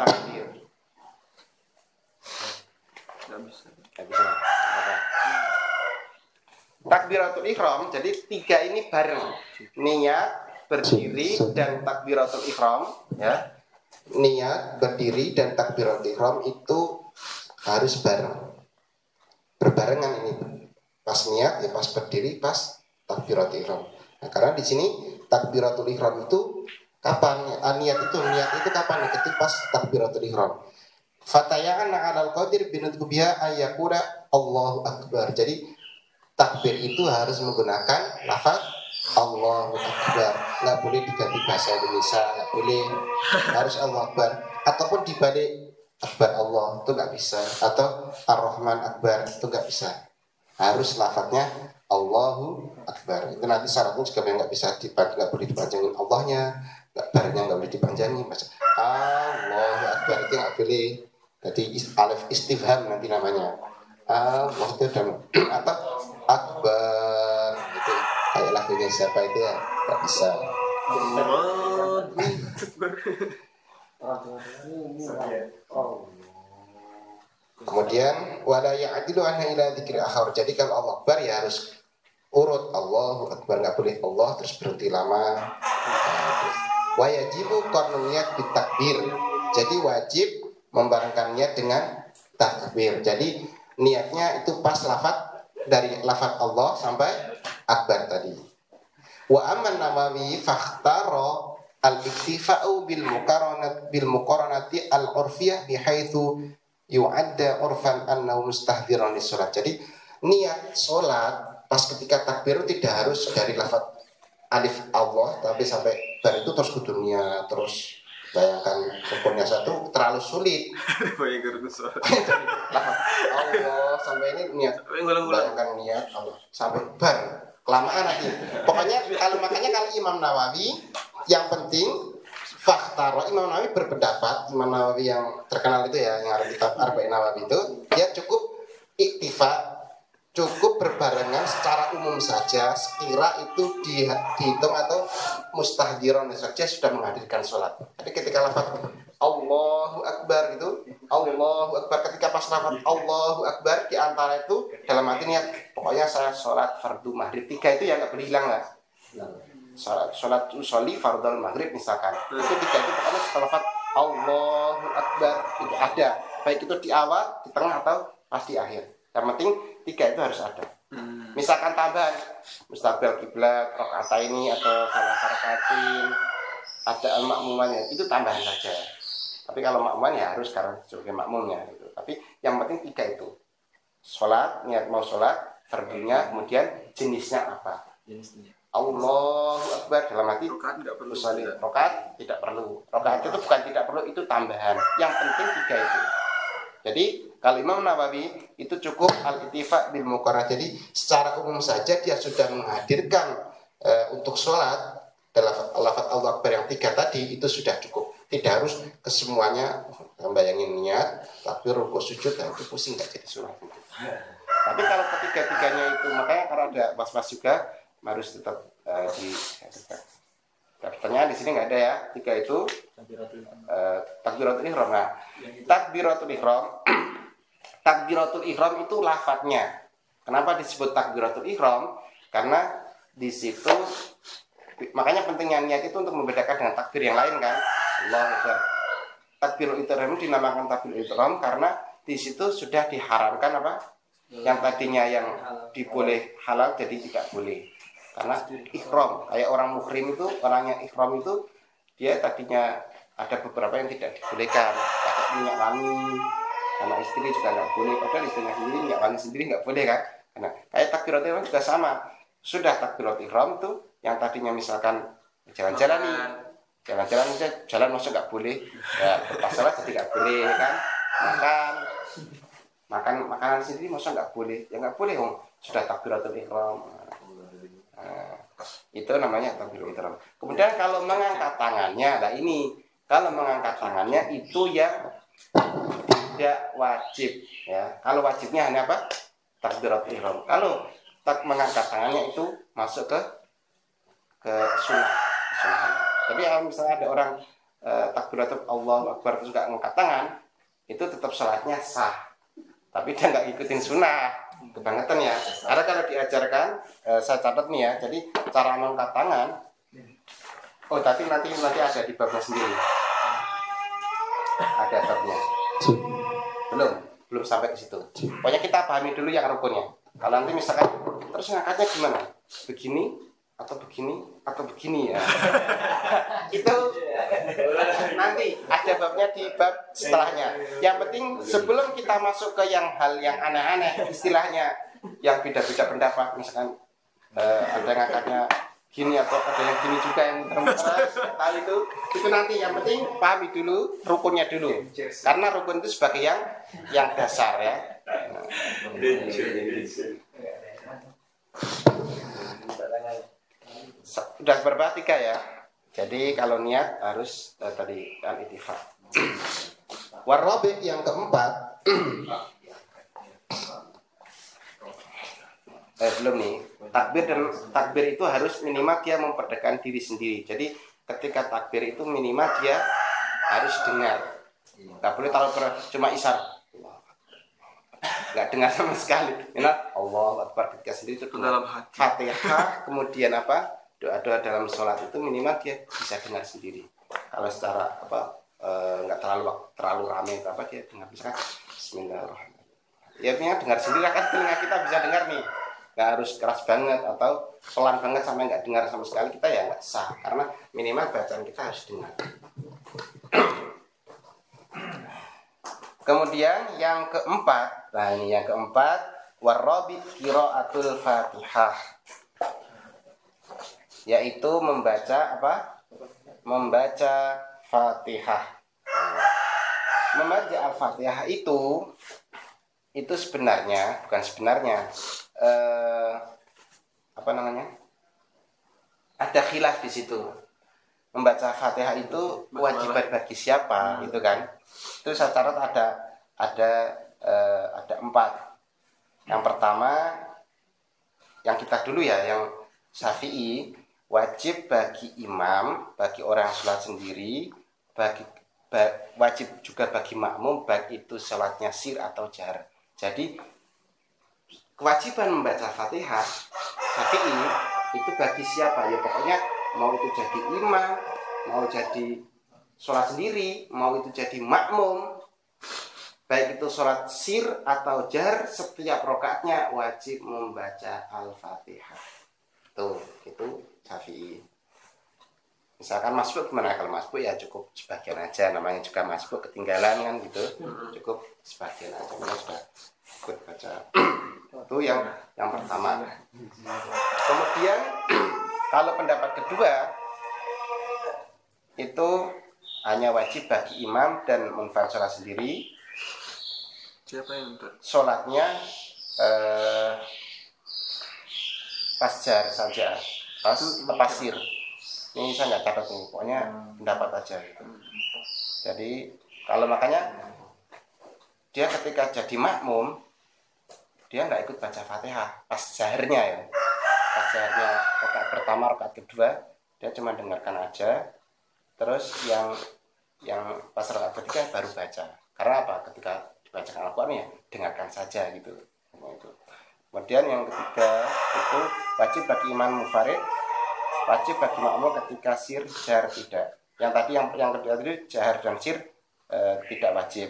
takbir. nggak bisa Nggak bisa. Apa? Takbiratul ikhram jadi tiga ini bareng. Niat, berdiri dan takbiratul ikhram ya. Niat, berdiri dan takbiratul ikhram itu harus bareng. Berbarengan ini. Pas niat ya pas berdiri pas takbiratul ihram. Nah, karena di sini takbiratul ihram itu kapan? Ah, niat itu niat itu kapan? Itu pas takbiratul ihram. Fatayaan alal qadir binutku biha ayakura Allahu Akbar. Jadi takbir itu harus menggunakan lafaz Allahu Akbar. Nggak boleh diganti bahasa Indonesia, nggak boleh. Harus Allahu Akbar. Ataupun dibalik Akbar Allah itu nggak bisa. Atau Ar-Rahman Akbar itu nggak bisa. Harus lafaznya Allahu Akbar. Itu nanti syaratnya juga nggak bisa dipanjang, nggak boleh dipanjangin Allahnya, barnya nggak boleh dipanjangin. Allahu Akbar itu nggak boleh. Jadi alif istifham nanti namanya. Allah itu dan apa Akbar gitu. Kayak lagunya siapa itu ya nggak bisa. Kemudian wala ya'dilu anha ila dzikri akhar. Jadi kalau Allah Akbar ya harus urut Allahu Akbar nggak boleh Allah terus berhenti lama. Nah, terus. Wa yajibu qarnun niat bitakbir. Jadi wajib membarengkan niat dengan takbir. Jadi niatnya itu pas lafat dari lafat Allah sampai akbar tadi. Wa amman nawawi fakhtaro al-iktifa'u bil muqaranat bil muqaranati al-urfiyah bihaitsu yu'adda urfan annahu mustahdiran sholat. Jadi niat sholat pas ketika takbir tidak harus dari lafaz alif Allah tapi sampai bar itu terus kudu niat terus bayangkan rukunnya satu terlalu sulit. <laughs> Lafaz <laughs> Allah sampai ini niat. Bayangkan niat Allah. Sampai bar kelamaan nanti pokoknya kalau makanya kalau Imam Nawawi yang penting fakta Imam Nawawi berpendapat Imam Nawawi yang terkenal itu ya yang ada kitab Arba'in Nawawi itu dia cukup iktifa cukup berbarengan secara umum saja sekira itu di, dihitung atau mustahdiron saja sudah menghadirkan sholat. Tapi ketika lafaz Allahu Akbar itu Allahu Akbar ketika pas lafaz Allahu Akbar di antara itu dalam hati niat pokoknya saya sholat fardu maghrib. Tiga itu ya nggak boleh hilang lah sholat sholat usolli fardal maghrib misalkan. Itu tiga itu pokoknya setelah lafaz Allahu Akbar itu ada. Baik itu di awal di tengah atau pas di akhir. Yang penting tiga itu harus ada. Misalkan tambahan mustabel kiblat rokaat ini atau salah harakatin ada makmumannya. Itu tambahan saja. Tapi kalau makmuman ya harus karena sebagai makmumnya gitu. tapi yang penting tiga itu. Sholat niat mau sholat fardunya kemudian jenisnya apa? Jenisnya. Allahu Akbar dalam hati Rokat nggak perlu. Rokaat tidak perlu. Rokaat itu bukan tidak perlu itu tambahan. Yang penting tiga itu jadi kalau Imam Nawawi itu cukup al ittifaq bil muqarrah. Jadi secara umum saja dia sudah menghadirkan eh, untuk sholat dalam lafaz Allah Akbar yang tiga tadi itu sudah cukup. Tidak harus kesemuanya bayangin niat tapi rukuk sujud dan itu pusing nggak jadi sholat. Tapi kalau ketiga-tiganya itu makanya kalau ada was-was juga harus tetap eh, di pertanyaan di sini nggak ada ya. Tiga itu takbiratul ihram. eh, takbiratul ihram. Nah ihram <clears throat> takbiratul ihram itu lafadznya. Kenapa disebut takbiratul ihram? Karena di situ makanya pentingnya niat itu untuk membedakan dengan takbir yang lain kan? Allah Akbar. Takbirul ihram dinamakan takbirul ihram karena di situ sudah diharamkan apa? Yang tadinya yang diboleh halal jadi tidak boleh karena ihram kayak orang muhrim itu orang yang ihram itu dia tadinya ada beberapa yang tidak dibolehkan. Pakai minyak wangi sama istri juga nggak boleh. Padahal istrinya sendiri minyak wangi sendiri nggak boleh kan? Nah kayak takbiratul ihram juga sama. Sudah takbiratul ihram tuh yang tadinya misalkan jalan-jalan nih jalan-jalan aja jalan masuk nggak boleh. Ya berpasalah jadi nggak boleh kan? Makan. Makan makanan sendiri masa nggak boleh. Ya nggak boleh om. Sudah takbiratul ihram Itu namanya takbiratul ihram kemudian kalau mengangkat tangannya nah ini kalau mengangkat tangannya itu yang tidak wajib ya. Kalau wajibnya hanya apa? Takbiratul ihram. Kalau tak mengangkat tangannya itu masuk ke ke sunnah tapi kalau misalnya ada orang eh, takbiratul Allah Akbar terus nggak ngangkat tangan itu tetap sholatnya sah. Tapi dia nggak ikutin sunnah kebangetan ya. Karena kalau diajarkan eh, saya catat nih ya. Jadi cara mengangkat tangan oh tapi nanti nanti ada di babnya sendiri. Ada babnya. Belum belum sampai ke situ. Pokoknya kita pahami dulu yang rukunnya. Kalau nanti misalkan terus ngangkatnya gimana? Begini atau begini atau begini ya. <laughs> Itu nanti ada babnya di bab setelahnya. Yang penting sebelum kita masuk ke yang hal yang aneh-aneh istilahnya yang beda-beda pendapat misalkan eh, ada yang angkatnya gini atau ada yang gini juga yang terus itu itu nanti. Yang penting pahami dulu rukunnya dulu. Karena rukun itu sebagai yang yang dasar ya sudah berapa tiga ya. Jadi kalau niat harus eh, tadi al itifak. <clears throat> Warabi yang keempat. <clears throat> Eh, belum nih. Takbir dan takbir itu harus minimal dia memperdekat diri sendiri. Jadi ketika takbir itu minimal dia harus dengar. Nggak boleh taruh ber- cuma isar. Nggak dengar sama sekali. Ingat Allah Akbar ketika sendiri itu dalam hati. Fatihah kemudian apa doa-doa dalam sholat itu minimal dia bisa dengar sendiri. Kalau secara apa eh, nggak terlalu terlalu ramai atau apa dia dengar. Misalkan Bismillahirrahmanirrahim. Ya artinya dengar sendiri kan telinga kita bisa dengar nih. Nggak harus keras banget atau pelan banget sampai nggak dengar sama sekali kita ya nggak sah. Karena minimal bacaan kita harus dengar. Kemudian yang keempat nah ini yang keempat warabi qiraatul fatihah yaitu membaca apa? Membaca fatihah. Membaca al-fatihah itu itu sebenarnya bukan sebenarnya eh, apa namanya? Ada khilaf di situ. Membaca fatihah itu kewajiban bagi siapa itu kan? Itu saya catat ada ada eh, ada empat. Yang pertama yang kita dulu ya yang syafi'i wajib bagi imam bagi orang sholat sendiri bagi ba- wajib juga bagi makmum baik itu sholatnya sir atau jar. Jadi kewajiban membaca fatihah syafi'i itu bagi siapa? Ya pokoknya mau itu jadi imam mau jadi sholat sendiri mau itu jadi makmum baik itu sholat sir atau jar setiap rokaatnya wajib membaca al-fatihah tuh itu syafi'i misalkan masbuk gimana? Kalau masbuk ya cukup sebagian aja. Namanya juga masbuk ketinggalan kan gitu. Cukup sebagian aja. Kita sudah ikut baca. <clears throat> Itu yang yang pertama. Kemudian <clears throat> kalau pendapat kedua itu hanya wajib bagi imam dan munfarid sholat sendiri. Siapa yang sholatnya eh, pasjar saja. Pas pasir ini saya nggak catat nih pokoknya pendapat aja gitu. Jadi kalau makanya dia ketika jadi makmum dia nggak ikut baca fatihah pas jaharnya ya. Pas jaharnya rakaat pertama rakaat kedua dia cuma dengarkan aja. Terus yang yang pas rakaat ketiga baru baca. Karena apa? Ketika dibacakan Al-Quran ya dengarkan saja gitu. Itu kemudian yang ketiga itu wajib bagi imam mufarid wajib bagi makmum ketika sir jar tidak. Yang tadi yang yang kedua tadi jahar dan sir eh, tidak wajib.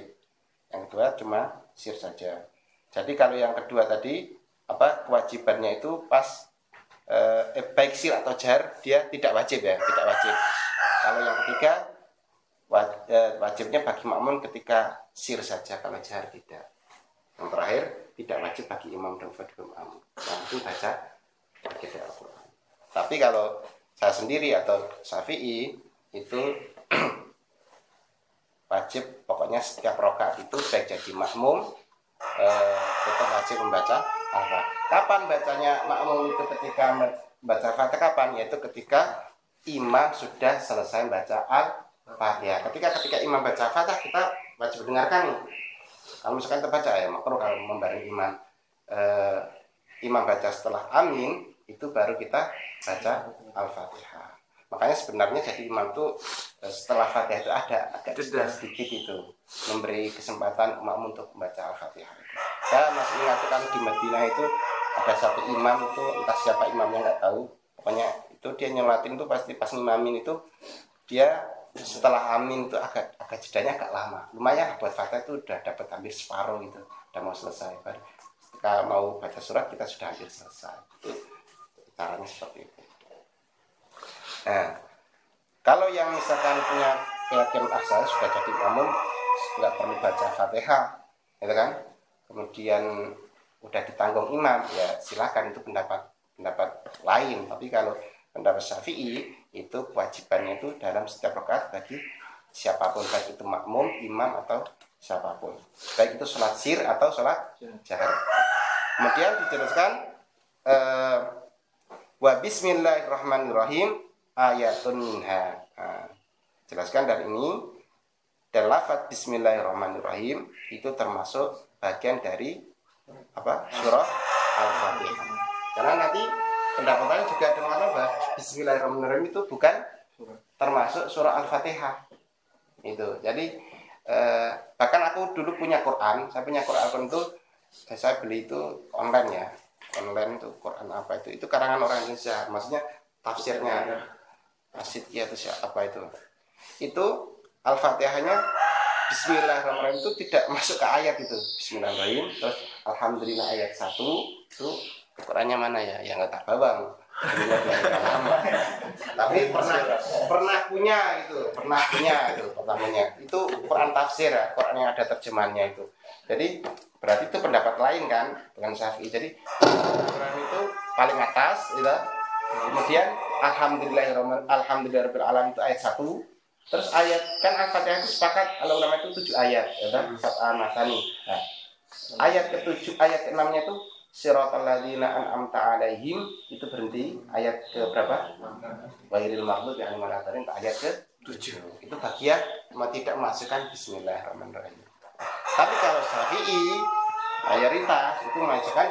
Yang kedua cuma sir saja. Jadi kalau yang kedua tadi apa kewajibannya itu pas eh, eh, baik sir atau jahar dia tidak wajib ya tidak wajib. Kalau yang ketiga eh, wajibnya bagi makmum ketika sir saja kalau jahar tidak. Yang terakhir tidak wajib bagi imam dan fadil makmum itu baca baca Al-Quran tapi kalau saya sendiri atau Syafi'i itu <clears throat> wajib pokoknya setiap rokaat itu baik jadi makmum eh, tetap wajib membaca al Kapan bacanya makmum itu ketika membaca fatihah kapan? Yaitu ketika imam sudah selesai baca al-fatihah. Ketika ketika imam baca fatihah kita wajib dengarkan nih. Kalau misalkan kita baca ya makro kalau membarengi imam eh, imam baca setelah amin itu baru kita baca al-fatihah. Makanya sebenarnya jadi imam itu eh, setelah fatihah itu ada agak jeda sedikit itu memberi kesempatan makmum untuk membaca al-fatihah. Saya masih ingat kalau di Madinah itu ada satu imam itu entah siapa imamnya nggak tahu. Pokoknya itu dia nyolatin tuh pasti pas ngimamin itu dia setelah amin itu agak agak jedanya agak lama. Lumayan buat fatihah itu udah dapat hampir separuh gitu, udah mau selesai. Baru ketika mau baca surat kita sudah hampir selesai. Caranya seperti itu. Nah, kalau yang misalkan punya keyakinan ah saya sudah jadi makmum nggak perlu baca fatihah, gitu kan? Kemudian udah ditanggung imam, ya silakan itu pendapat pendapat lain. Tapi kalau pendapat syafi'i itu kewajibannya itu dalam setiap rakaat bagi siapa pun baik itu makmum, imam atau siapa pun. Baik itu sholat sir atau sholat jahar. Kemudian dijelaskan eh, wa bismillahirrahmanirrahim ayatun minha. Nah, jelaskan dari ini dan lafaz bismillahirrahmanirrahim itu termasuk bagian dari apa? Surah al-fatihah. Karena nanti pendapatnya juga ada mengatakan bahwa bismillahirrahmanirrahim itu bukan termasuk surah al-fatihah. Itu. Jadi eh, bahkan aku dulu punya Quran. Saya punya Quran itu saya beli itu online ya online itu Quran apa itu itu karangan orang Indonesia. Maksudnya tafsirnya asid ya itu siapa apa itu. Itu al-fatihahnya Bismillahirrahmanirrahim itu tidak masuk ke ayat itu. Bismillahirrahmanirrahim terus Alhamdulillah ayat satu itu Qurannya mana ya? Yang nggak tak bawang tapi pernah pernah punya itu pernah punya itu pertamanya. Itu Quran tafsir ya Quran yang ada terjemahannya itu. Jadi berarti itu pendapat lain kan dengan Syafi'i. Jadi Quran itu paling atas gitu. Kemudian Alhamdulillahirrahmanirrahim Alhamdulillahirrahmanirrahim itu ayat satu. Terus ayat kan Al-Fatihah itu sepakat kalau ulama itu tujuh ayat, ya kan? Masani. Ayat ketujuh, ayat keenamnya itu Siratal ladzina an'amta alaihim itu berhenti ayat ke berapa? Wairil maghdubi alaihim waladdallin ayat ke tujuh. Itu bagian tidak memasukkan Bismillahirrahmanirrahim. Tapi kalau Syafi'i mayoritas itu memasukkan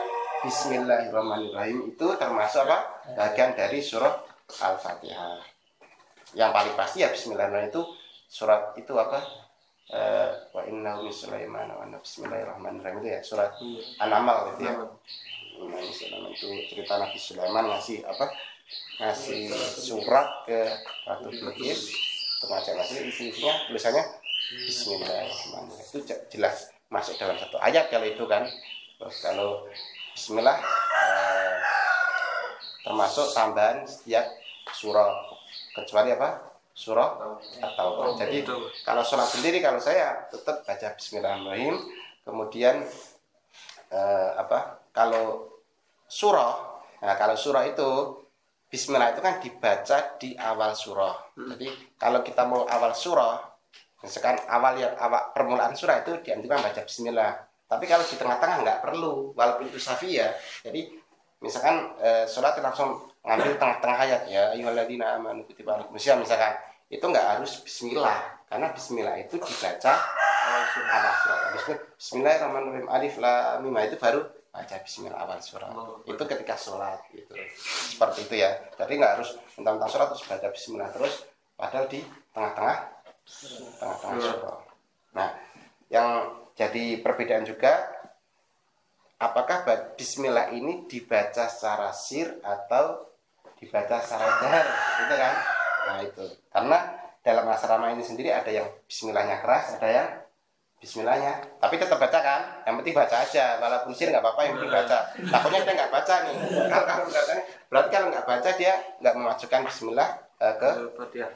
Bismillahirrahmanirrahim itu termasuk apa? Bagian dari surah Al-Fatihah yang paling pasti ya Bismillahirrahmanirrahim itu surat itu apa eh, wa inna min Sulaiman wa Bismillahirrahmanirrahim. Itu ya surat An-Naml gitu ya. Inna Sulaiman. Itu cerita Nabi Sulaiman ngasih apa? Ngasih surat ke Ratu Bilqis. Ngajak ngasih isinya tulisannya Bismillahirrahmanirrahim. Itu jelas masuk dalam satu ayat kalau itu kan. Terus kalau Bismillah eh, termasuk tambahan setiap surah. Kecuali apa surah atau jadi kalau sholat sendiri kalau saya tetap baca Bismillahirrahmanirrahim. Kemudian eh, apa kalau surah nah kalau surah itu Bismillah itu kan dibaca di awal surah. Jadi kalau kita mau awal surah misalkan awal ya awal permulaan surah itu dianjurkan baca Bismillah. Tapi kalau di tengah-tengah nggak perlu walaupun itu safi ya. Jadi misalkan eh, sholat langsung ngambil tengah-tengah ayat. Ya ayyuhalladzina amanu kutiba alaikum. Misalkan itu nggak harus bismillah karena bismillah itu dibaca awal surah bismillahirrahmanirrahim alif lam mim itu baru baca bismillah awal surah. Oh, itu ketika sholat gitu. Seperti itu ya. Jadi nggak harus tentang sholat terus baca bismillah terus padahal di tengah-tengah tengah-tengah iya. surah. Nah yang jadi perbedaan juga apakah bismillah ini dibaca secara sir atau dibaca secara jahar? Itu kan nah itu. Karena dalam asrama ini sendiri ada yang Bismillahnya keras ada yang Bismillahnya. Tapi tetap baca kan? Yang penting baca aja. Walaupun sir nggak apa-apa yang penting baca. Takutnya dia nggak baca nih. <laughs> Kalau kalau berarti kalau nggak baca dia nggak memasukkan Bismillah uh, ke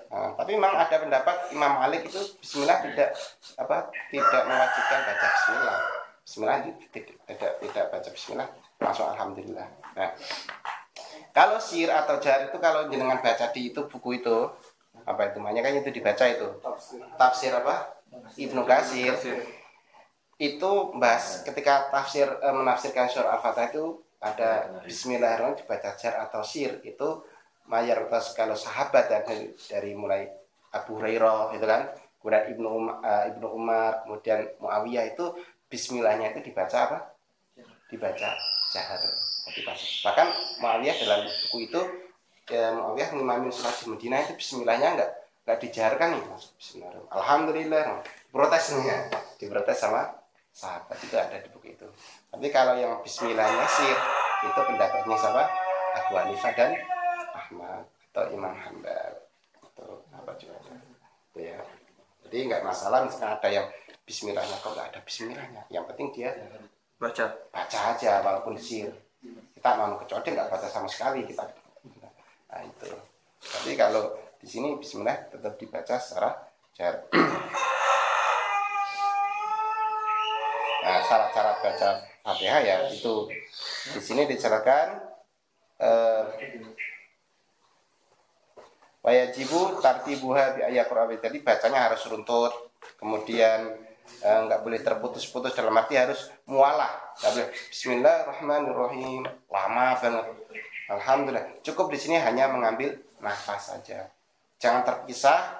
uh, tapi memang ada pendapat Imam Malik itu Bismillah tidak apa tidak mewajibkan baca Bismillah. Bismillah tidak tidak, tidak baca Bismillah. Langsung Alhamdulillah. Nah kalau sir atau jar itu kalau jenengan baca di itu buku itu apa itu namanya? Kan itu dibaca itu. Tafsir, apa? Ibnu Kasir itu bahas ketika tafsir e, menafsirkan surah Al-Fatihah itu ada Bismillahirrahmanirrahim dibaca jar atau sir itu mayoritas kalau sahabat ya dari, dari mulai Abu Hurairah itu kan. Kemudian Ibnu Umar, uh, Ibnu Umar kemudian Muawiyah itu Bismillahnya itu dibaca apa dibaca jahar bahkan Muawiyah dalam buku itu ya, Muawiyah ngimamin sholat di Medina itu Bismillahnya enggak enggak dijarkan nih masuk Bismillah Alhamdulillah protesnya diprotes sama sahabat itu ada di buku itu. Tapi kalau yang Bismillahnya sih itu pendapatnya sama Abu Hanifah dan Ahmad atau Imam Hambal itu apa juga itu ya. Jadi nggak masalah misalkan ada yang Bismillahnya kok nggak ada Bismillahnya. Yang penting dia baca. Baca aja walaupun sir kita mau kecuali nggak baca sama sekali kita nah itu. Jadi kalau di sini Bismillah tetap dibaca secara jar. Nah, syarat-syarat baca Fatihah ya itu. Di sini dijelaskan eh, wajibu tartibuha bi ayat jadi bacanya harus runtut kemudian nggak boleh terputus-putus dalam arti harus mualah. Nggak boleh. Bismillahirrahmanirrahim. Lama banget. Alhamdulillah. Cukup di sini hanya mengambil nafas saja. Jangan terpisah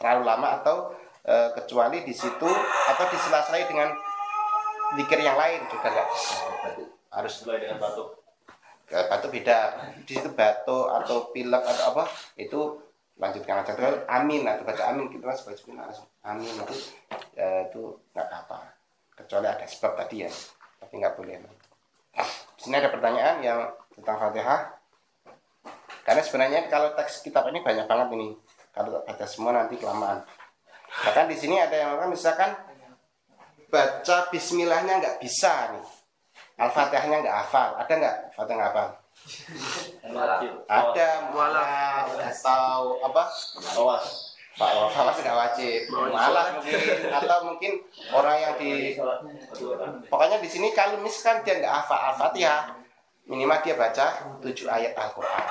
terlalu lama atau eh, kecuali di situ atau disela-selai dengan dikir yang lain juga nggak harus Mulai dengan batuk. Batuk beda. Di situ batuk atau pilek atau apa itu lanjutkan aja. Terus amin atau baca amin. Kita langsung baca bismillah amin. Itu ya, itu nggak apa kecuali ada sebab tadi ya tapi nggak boleh. Di sini ada pertanyaan yang tentang fatihah. Karena sebenarnya kalau teks kitab ini banyak banget ini. Kalau baca semua nanti kelamaan. Bahkan di sini ada yang orang misalkan baca bismillahnya nggak bisa nih. Al-fatihahnya nggak hafal. Ada nggak? Fatihah nggak hafal. Ada mualaf. atau apa? Awas. pak awas nggak wajib. Mualaf mungkin. Atau mungkin orang yang di pokoknya di sini kalau misalkan dia nggak hafal al-fatihah minimal dia baca tujuh ayat al-quran.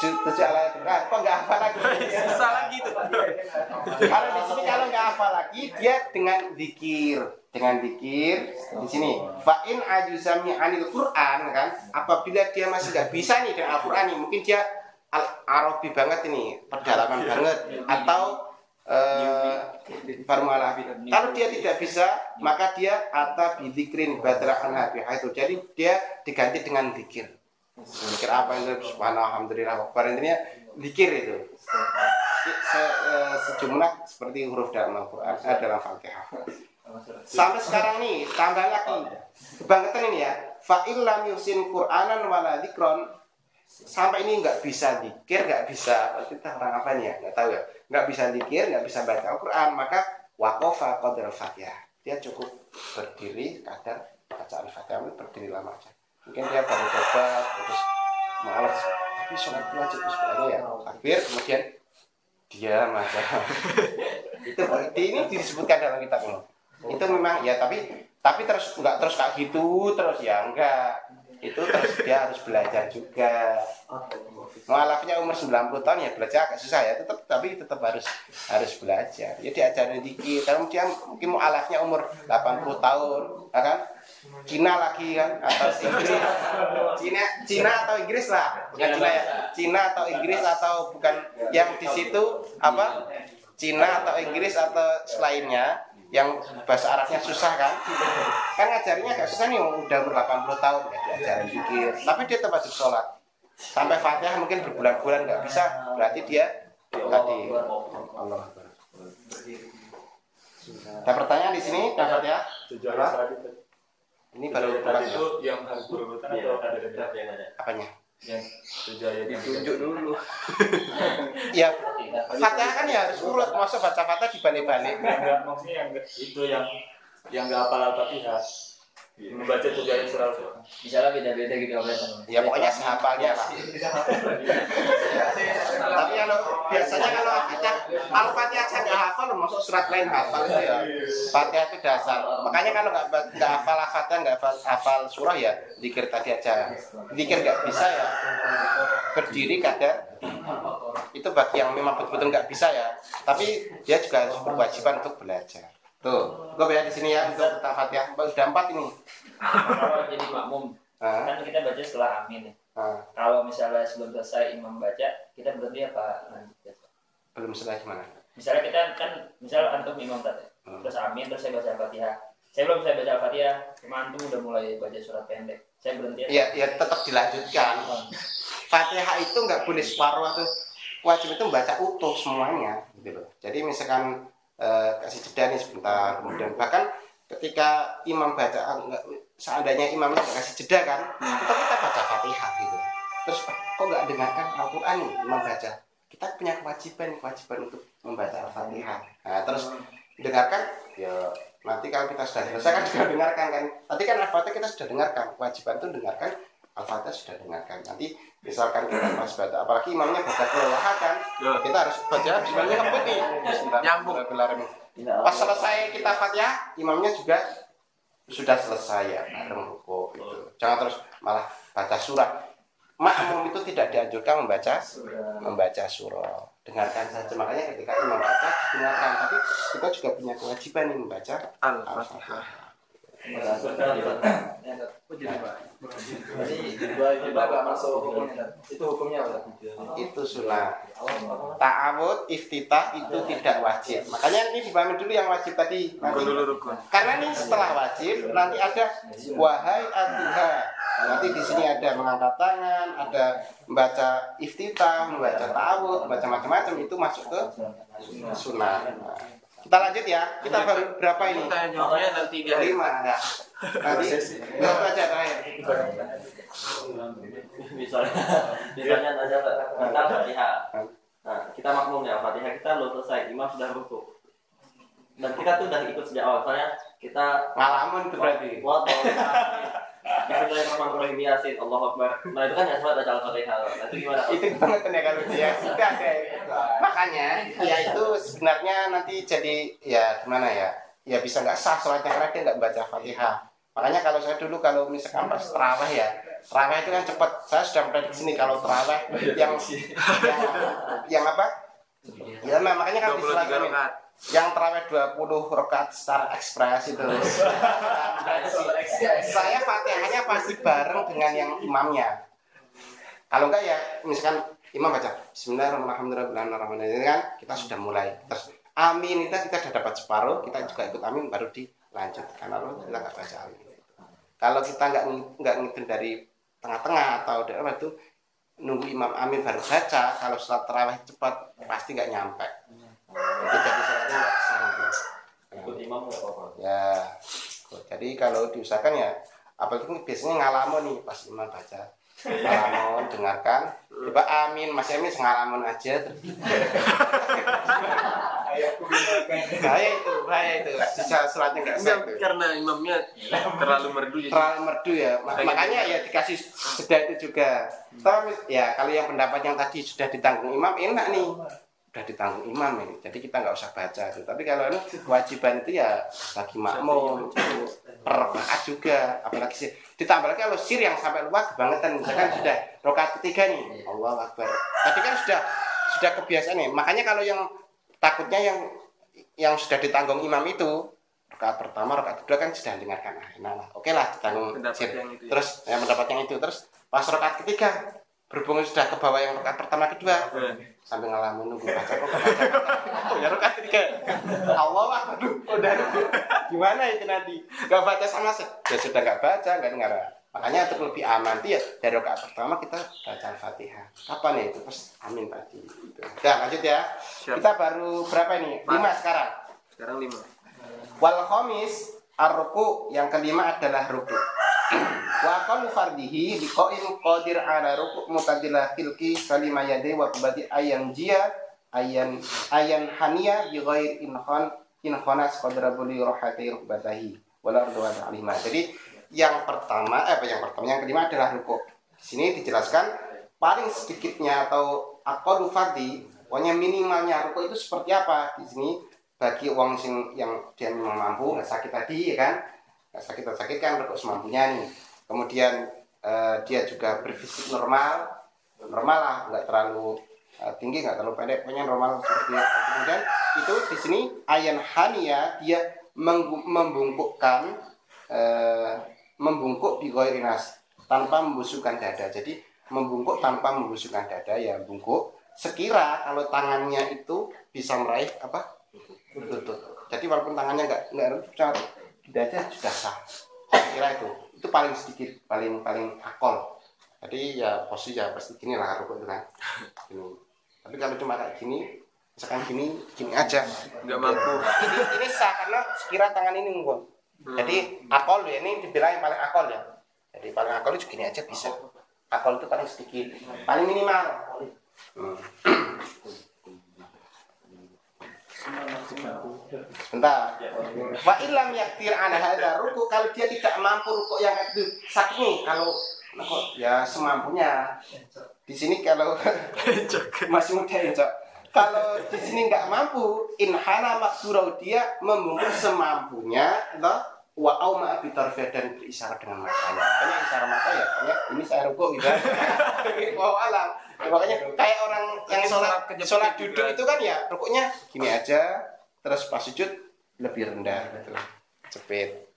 Tujuh, ayat al-quran. Kok nggak hafal lagi? Susah lagi tuh. kalau di sini kalau nggak hafal lagi dia dengan dikir dengan dikir di sini. Fa'in ajuzami anil Quran kan? Apabila dia masih nggak bisa nih dengan Al Quran nih mungkin dia al Arabi banget ini pedalaman banget. Atau baru malah kalau dia tidak bisa maka dia atau bidikrin badra'an habihah itu. Jadi dia diganti dengan dikir. Dikir apa itu? Subhanallah alhamdulillah akbar. Intinya dikir itu. Se- eh, sejumlah seperti huruf dalam Al-Quran eh, dalam Fatihah sampai sekarang nih tambah lagi. Kebangetan ini ya. Fa'il lam yusin qur'anan wala dzikron. Sampai ini nggak bisa dikir nggak bisa kita orang apa nih ya nggak tahu ya. Nggak bisa dikir nggak bisa baca Al-Quran maka wakofa qadar fatihah dia cukup berdiri kadar bacaan fatihah itu berdiri lama aja. Mungkin dia baru coba terus malas tapi sholat itu wajib sebenarnya ya. Takbir kemudian diam aja. <laughs> Itu di ini disebutkan dalam kitab ini itu memang ya tapi tapi terus nggak terus kayak gitu terus ya enggak. Itu terus dia harus belajar juga. Mualafnya umur 90 tahun ya belajar agak susah ya tetap tapi tetap harus harus belajar. Ya diajarin dikit kalau dia mungkin mualafnya umur 80 tahun ya kan? Cina lagi kan? Atau Inggris. Cina Cina atau Inggris lah. Bukan Cina ya. Cina atau Inggris atau bukan yang di situ apa? Cina atau Inggris atau selainnya yang bahasa Arabnya susah kan? Kan ngajarinnya agak susah nih udah umur 80 tahun ya diajarin dikit tapi dia tetap wajib sholat. Sampai fatihah mungkin berbulan-bulan nggak bisa berarti dia tadi. Allah ada pertanyaan di sini Apa? tadi ini baru itu yang harus berurutan atau ada yang ada. apanya Yang tujuan yang ditunjuk dulu. <laughs> ya fatihah kan ya harus urut masa baca fatihah dibalik-balik. Enggak maksudnya yang itu yang yang nggak hafal al-fatihah membaca tujuan surah al Misalnya beda-beda gitu apa ya pokoknya sehafalnya lah tapi kalau biasanya kalau kita al-fatihah aja nggak hafal masuk surat lain hafal. Itu ya fatihah itu dasar. Makanya kalau nggak nggak hafal al-fatihah nggak hafal, hafal surah ya dikir tadi aja. Dikir nggak bisa ya. Berdiri kadar itu bagi yang memang betul-betul nggak bisa ya. Tapi dia juga harus berkewajiban untuk belajar tuh gue ya di sini ya untuk tentang fatihah udah empat ini Kalau jadi makmum, kan kita baca setelah amin ya. Kalau misalnya sebelum selesai imam baca, kita berhenti apa lanjut? belum selesai gimana Misalnya kita kan, misal antum imam tadi, Hmm. terus amin, terus saya baca al-fatihah. Saya belum saya baca al-fatihah, cuma antum udah mulai baca surat pendek. Saya berhenti. ya ya tetap dilanjutkan Fatihah itu nggak boleh separuh atau wajib itu membaca utuh semuanya gitu loh. Jadi misalkan eh, kasih jeda nih sebentar, kemudian bahkan ketika imam baca nggak seandainya imamnya nggak kasih jeda kan, tetap kita baca Fatihah gitu. Terus "Ah, kok nggak dengarkan Al-Quran nih imam baca? Kita punya kewajiban kewajiban untuk membaca Al-Fatihah. Nah, terus dengarkan ya nanti kalau kita sudah selesai kan juga dengarkan kan. Tadi kan Al-Fatihah kita sudah dengarkan, kewajiban itu dengarkan Al-Fatihah sudah dengarkan. Nanti misalkan kita pas baca, apalagi imamnya baca kelelahan kan, kita harus baca bismillah ngebut nih. Nyambung. Pas selesai kita Fatihah, imamnya juga sudah selesai ya bareng ruko gitu. Jangan terus malah baca surat. Makmum itu tidak dianjurkan membaca membaca surah. Dengarkan saja. Makanya ketika imam baca dengarkan. Tapi kita juga punya kewajiban nih membaca Al-Fatihah. Itu hukumnya itu sunnah ta'awud iftitah itu tidak wajib. Makanya ini dipahami dulu yang wajib tadi nanti. karena ini setelah wajib nanti ada wahai aduha nanti di sini ada mengangkat tangan ada membaca iftitah membaca ta'awud membaca macam-macam itu masuk ke sunnah. Nah, kita lanjut ya. Kita baru berapa ini? Tanya jawabnya nanti di akhir. lima ya nanti berapa aja terakhir misalnya misalnya aja kita fatihah. Nah kita makmum ya fatihah kita belum selesai imam sudah ruku dan kita tuh udah ikut sejak awal soalnya kita ngalamun itu berarti. Wah, Bismillahirrahmanirrahim. Yasin Allah Akbar. Nah itu kan ya semua baca Al-Fatihah. Nah itu gimana? itu banget ya kalau dia? Sudah ada makanya ya itu sebenarnya nanti jadi ya gimana ya? Ya bisa nggak sah sholatnya karena dia nggak baca fatihah. Makanya kalau saya dulu kalau misalkan pas terawih ya terawih itu kan cepat saya sudah prediksi nih kalau terawih yang yang, yang apa? Ya makanya kan di 23 sholat ini, rakaat. yang terawih 20 rakaat secara ekspres itu. <laughs> Saya fatihahnya pasti bareng dengan yang imamnya. Kalau enggak ya misalkan imam baca Bismillahirrahmanirrahim. Kan kita sudah mulai. Terus amin. Itu kita sudah dapat separuh kita juga ikut amin baru dilanjutkan. Lalu kita nggak baca amin. Kalau kita nggak ng- nggak ngitun dari tengah-tengah atau dari apa itu nunggu imam amin baru baca kalau sholat terawih cepat pasti nggak nyampe. Itu jadi sholatnya nggak sah nanti. Ikut imam nggak apa-apa. Ya jadi kalau diusahakan ya apalagi biasanya ngalamun nih pas imam baca. Ngalamun dengarkan. Coba amin mas amin ngalamun aja. Terus bahaya itu bahaya itu. Sisa sholatnya nggak sah karena imamnya terlalu merdu jadi terlalu merdu ya. Ma- makanya ya dikasih jeda itu juga. Tapi ya kalau yang pendapat yang tadi sudah ditanggung imam enak nih sudah ditanggung imam ini. Jadi kita nggak usah baca itu. Tapi kalau ini kewajiban itu ya bagi makmum per rakaat juga. Apalagi sih ditambah lagi kalau sir yang sampai lupa kebangetan. Misalkan sudah rakaat ketiga nih. Allah Akbar. Tadi kan sudah sudah kebiasaan nih. Makanya kalau yang takutnya yang yang sudah ditanggung imam itu rakaat pertama rakaat kedua kan sudah dengarkan ah, enak lah. Oke lah ditanggung sir. yang itu ya. terus ya pendapat yang itu. Terus pas rakaat ketiga berhubung sudah ke bawah yang rakaat pertama kedua Eh, sambil ngalamin nunggu baca kok baca oh <laughs> ya rakaat ketiga Allah lah aduh udah gimana itu nanti? Nggak baca sama sekali ya sudah nggak baca nggak dengar. Makanya untuk lebih aman. Tuh ya dari rakaat pertama kita baca al-fatihah. Kapan ya itu? Pas amin tadi Gitu. udah lanjut ya. Siap. kita baru berapa ini? Lima sekarang? Sekarang lima. wal khamis ar-ruku yang kelima adalah ruku. Wa aqallu fardihi liqa'in qadir ala ruku mutadillah filki salima yadai wa kubati ayan jia ayan ayan hania bi ghair inhan inhanas qadra buli rohati rukbatahi wala ardu wa ta'lima jadi yang pertama eh apa yang pertama? Yang kelima adalah ruku. Di sini dijelaskan paling sedikitnya atau aqallu fardi pokoknya minimalnya ruku itu seperti apa? Di sini bagi uang sing yang dia memang mampu nggak sakit tadi ya kan? Nggak sakit sakit kan rukuk semampunya nih. Kemudian eh, dia juga berfisik normal normal lah nggak terlalu eh, tinggi nggak terlalu pendek pokoknya normal seperti itu. Kemudian itu di sini ayan hania dia membungkukkan eh, membungkuk di goirinas tanpa membusukkan dada. Jadi membungkuk tanpa membusukkan dada ya bungkuk. Sekira kalau tangannya itu bisa meraih apa lutut. Jadi walaupun tangannya nggak nggak tidak aja sudah sah. Saya kira itu itu paling sedikit, paling paling akol. Jadi ya posisi ya pasti gini lah rukuk itu kan. Gini. Tapi kalau cuma kayak gini, misalkan gini, gini aja. Nggak mampu. Ini, ini sah karena sekira tangan ini ngumpul. Jadi akol ya ini dibilang yang paling akol ya. Jadi paling akol itu gini aja bisa. Akol itu paling sedikit, paling minimal. Hmm. Bentar. Wa ilam yaktir ana hadza ruku kalau dia tidak mampu ruku yang itu sakit nih kalau ya semampunya. Di sini kalau <laughs> masih muda ya kalau di sini nggak mampu inhana maksurau dia membungkus semampunya loh wa au ma bitarfiyah dan berisyarat dengan matanya. Makanya isyarat mata ya makanya ini saya rukuk gitu. <laughs> Wow alam Ya, makanya kayak orang yang sholat sholat juga. duduk itu kan ya rukuknya gini aja terus pas sujud lebih rendah gitu cepet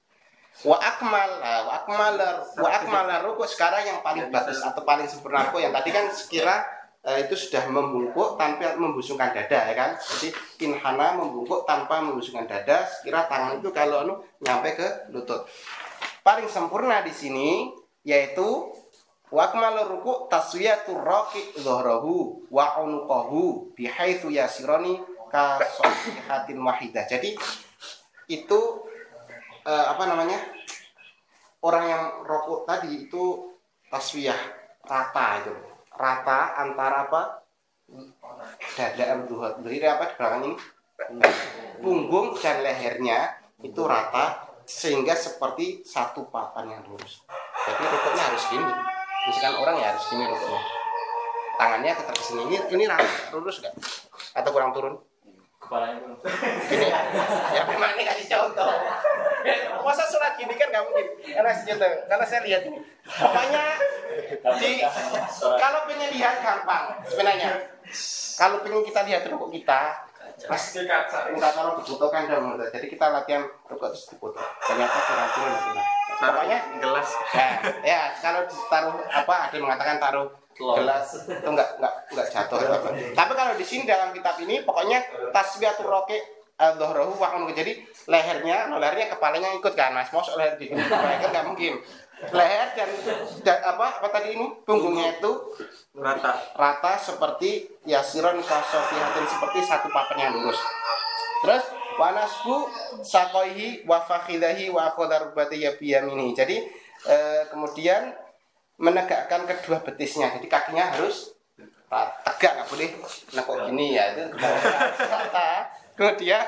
wa akmal wa akmal wa akmal ruku sekarang yang paling bagus atau paling sempurna ruku yang tadi kan sekira eh, itu sudah membungkuk tanpa membusungkan dada ya kan? Jadi inhana membungkuk tanpa membusungkan dada sekira tangan itu kalau anu nyampe ke lutut. Paling sempurna di sini yaitu wa akmal ruku taswiyatur raqi dhahrahu wa unuqahu bihaitsu yasirani ka sahihatin wahidah. Jadi itu eh, apa namanya orang yang rokok tadi itu taswiyah rata itu. Rata antara apa? Dada berdiri apa di belakang ini? Punggung dan lehernya itu rata sehingga seperti satu papan yang lurus. Jadi rokoknya harus gini misalkan orang ya harus gini rokoknya tangannya tetap ke sini. Ini ini rata lurus nggak? Atau kurang turun? Kepalanya belum gini. Ya memang ini kasih contoh masa surat gini kan nggak mungkin? Karena kasih contoh karena saya lihat ini. Pokoknya di kalau pengen lihat gampang sebenarnya. Kalau pengen kita lihat rukuk kita pas minta tolong dibutuhkan dong jadi kita latihan rukuk terus dibutuh ternyata kurang turun pokoknya Pokoknya gelas. ya, ya kalau ditaruh apa ada yang mengatakan taruh gelas itu enggak enggak enggak jatuh apa. Tapi kalau di sini dalam kitab ini pokoknya tasbihatul roke dhahrahu wa anu. jadi lehernya, no, lehernya kepalanya ikut kan Mas. Mau leher di kan enggak mungkin. Leher dan, dan apa apa tadi ini punggungnya itu Rata. rata seperti yasiron kasofihatin seperti satu papan yang lurus. Wanasbu sakoihi wa fakhidahi wa akodar biyamini. Jadi eh, kemudian menegakkan kedua betisnya. Jadi kakinya harus tegak nggak boleh nekuk gini ya itu rata. Kemudian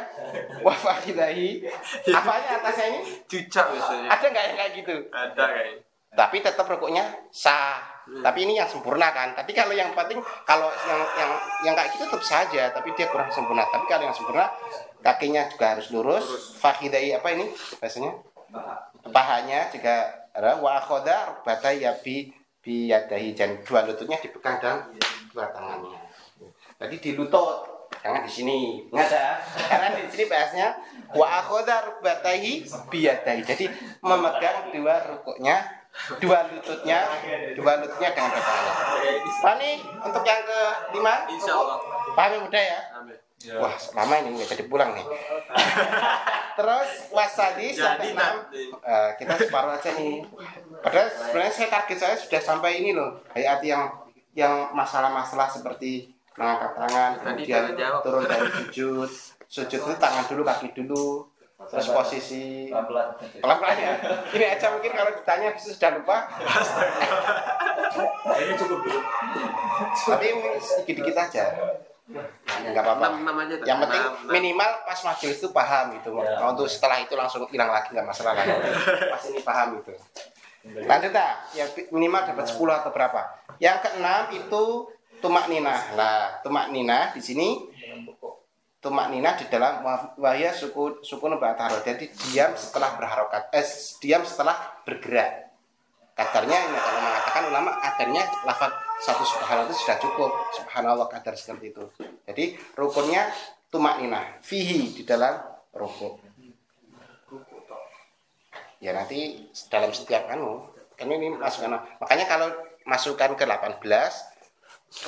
wa fakhidahi apanya atasnya ini Cucak biasanya. ada nggak yang kayak gitu? Ada kayaknya. tapi tetap rukuknya sah. Tapi ini yang sempurna kan. Tapi kalau yang penting kalau yang yang yang kayak gitu tetap saja, tapi dia kurang sempurna. Tapi kalau yang sempurna kakinya juga harus lurus. Fakhidai apa ini bahasanya? Pahanya juga ada wa akhoda rukbatai ya bi biyadahi dan dua lututnya dipegang dan dua tangannya. Jadi di lutut, jangan di sini. Ingat ya? <laughs> Karena di sini bahasnya wa akhoda rukbatai biyadahi. Jadi memegang dua rukuknya dua lututnya dua lututnya dengan tangannya Pani untuk yang ke lima Insya Allah. paham yang muda ya. Amin. wah lama ini nggak jadi pulang nih. Terus wasadi sampai enam. Eh, kita separuh aja nih. Padahal sebenarnya saya target saya sudah sampai ini loh. Hayat yang yang masalah-masalah seperti mengangkat tangan kemudian turun dari sujud. Sujud itu tangan dulu kaki dulu terus posisi pelan-pelan. Pelan-pelan ya. Ini aja mungkin kalau ditanya bisa sudah lupa. Ini cukup dulu. Tapi sedikit-dikit aja. Nggak apa-apa. Yang penting minimal pas majelis itu paham gitu Ya. Untuk setelah itu langsung hilang lagi nggak masalah lagi pas ini paham itu lanjut dah yang minimal dapat 10 atau berapa? Yang keenam itu tumak ninah nah tumak ninah di sini tumak ninah di dalam wa- wahya suku suku nubataro jadi diam setelah berharokat eh diam setelah bergerak. Kadarnya ini kalau mengatakan ulama kadarnya lafaz satu subhanallah itu sudah cukup. Subhanallah kadar seperti itu. Jadi rukunnya tumak ninah fihi di dalam rukun. Ya nanti dalam setiap anu kan ini masukkan makanya kalau masukkan ke 18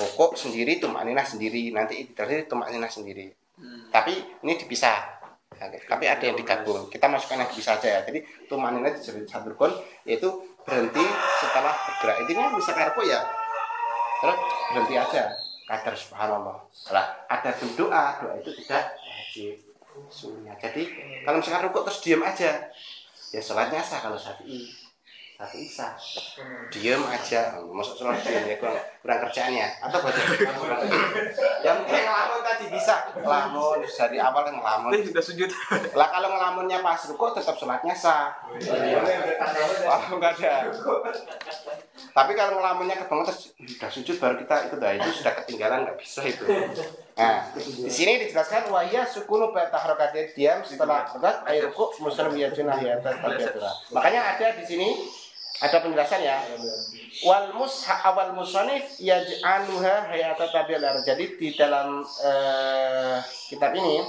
rukuk sendiri tumak ninah sendiri. Nanti terakhir tumak ninah sendiri tapi ini dipisah. Oke, tapi ada yang digabung. Kita masukkan yang dipisah aja ya. Jadi tumak ninah disebut satu rukun yaitu berhenti setelah bergerak. Intinya misalkan rukuk ya. Terus berhenti aja. Kadar subhanallah. Lah ada doa. Doa itu tidak wajib. Sunnah. Jadi kalau misalkan rukuk terus diam aja. Ya sholatnya sah kalau syafi'i satu isa diem aja. Masuk sholat diem ya kurang, kurang kerjaan ya. Atau baca yang penting ngelamun tadi bisa. Ngelamun dari awal kan ngelamun. Eh, sudah sujud. lah kalau ngelamunnya pas ruko tetap sholatnya sah? Oh enggak ada. Tapi kalau ngelamunnya kebangun terus udah sujud baru kita ikut nah, itu sudah ketinggalan nggak bisa itu. Nah di sini dijelaskan wahya sukunu bata harokat diam setelah rokat air ruku muslim yajun ahiyatan makanya ada di sini ada penjelasan ya? Wal musha awal musonif yaj'aluha hayata tabil jadi di dalam eh, kitab ini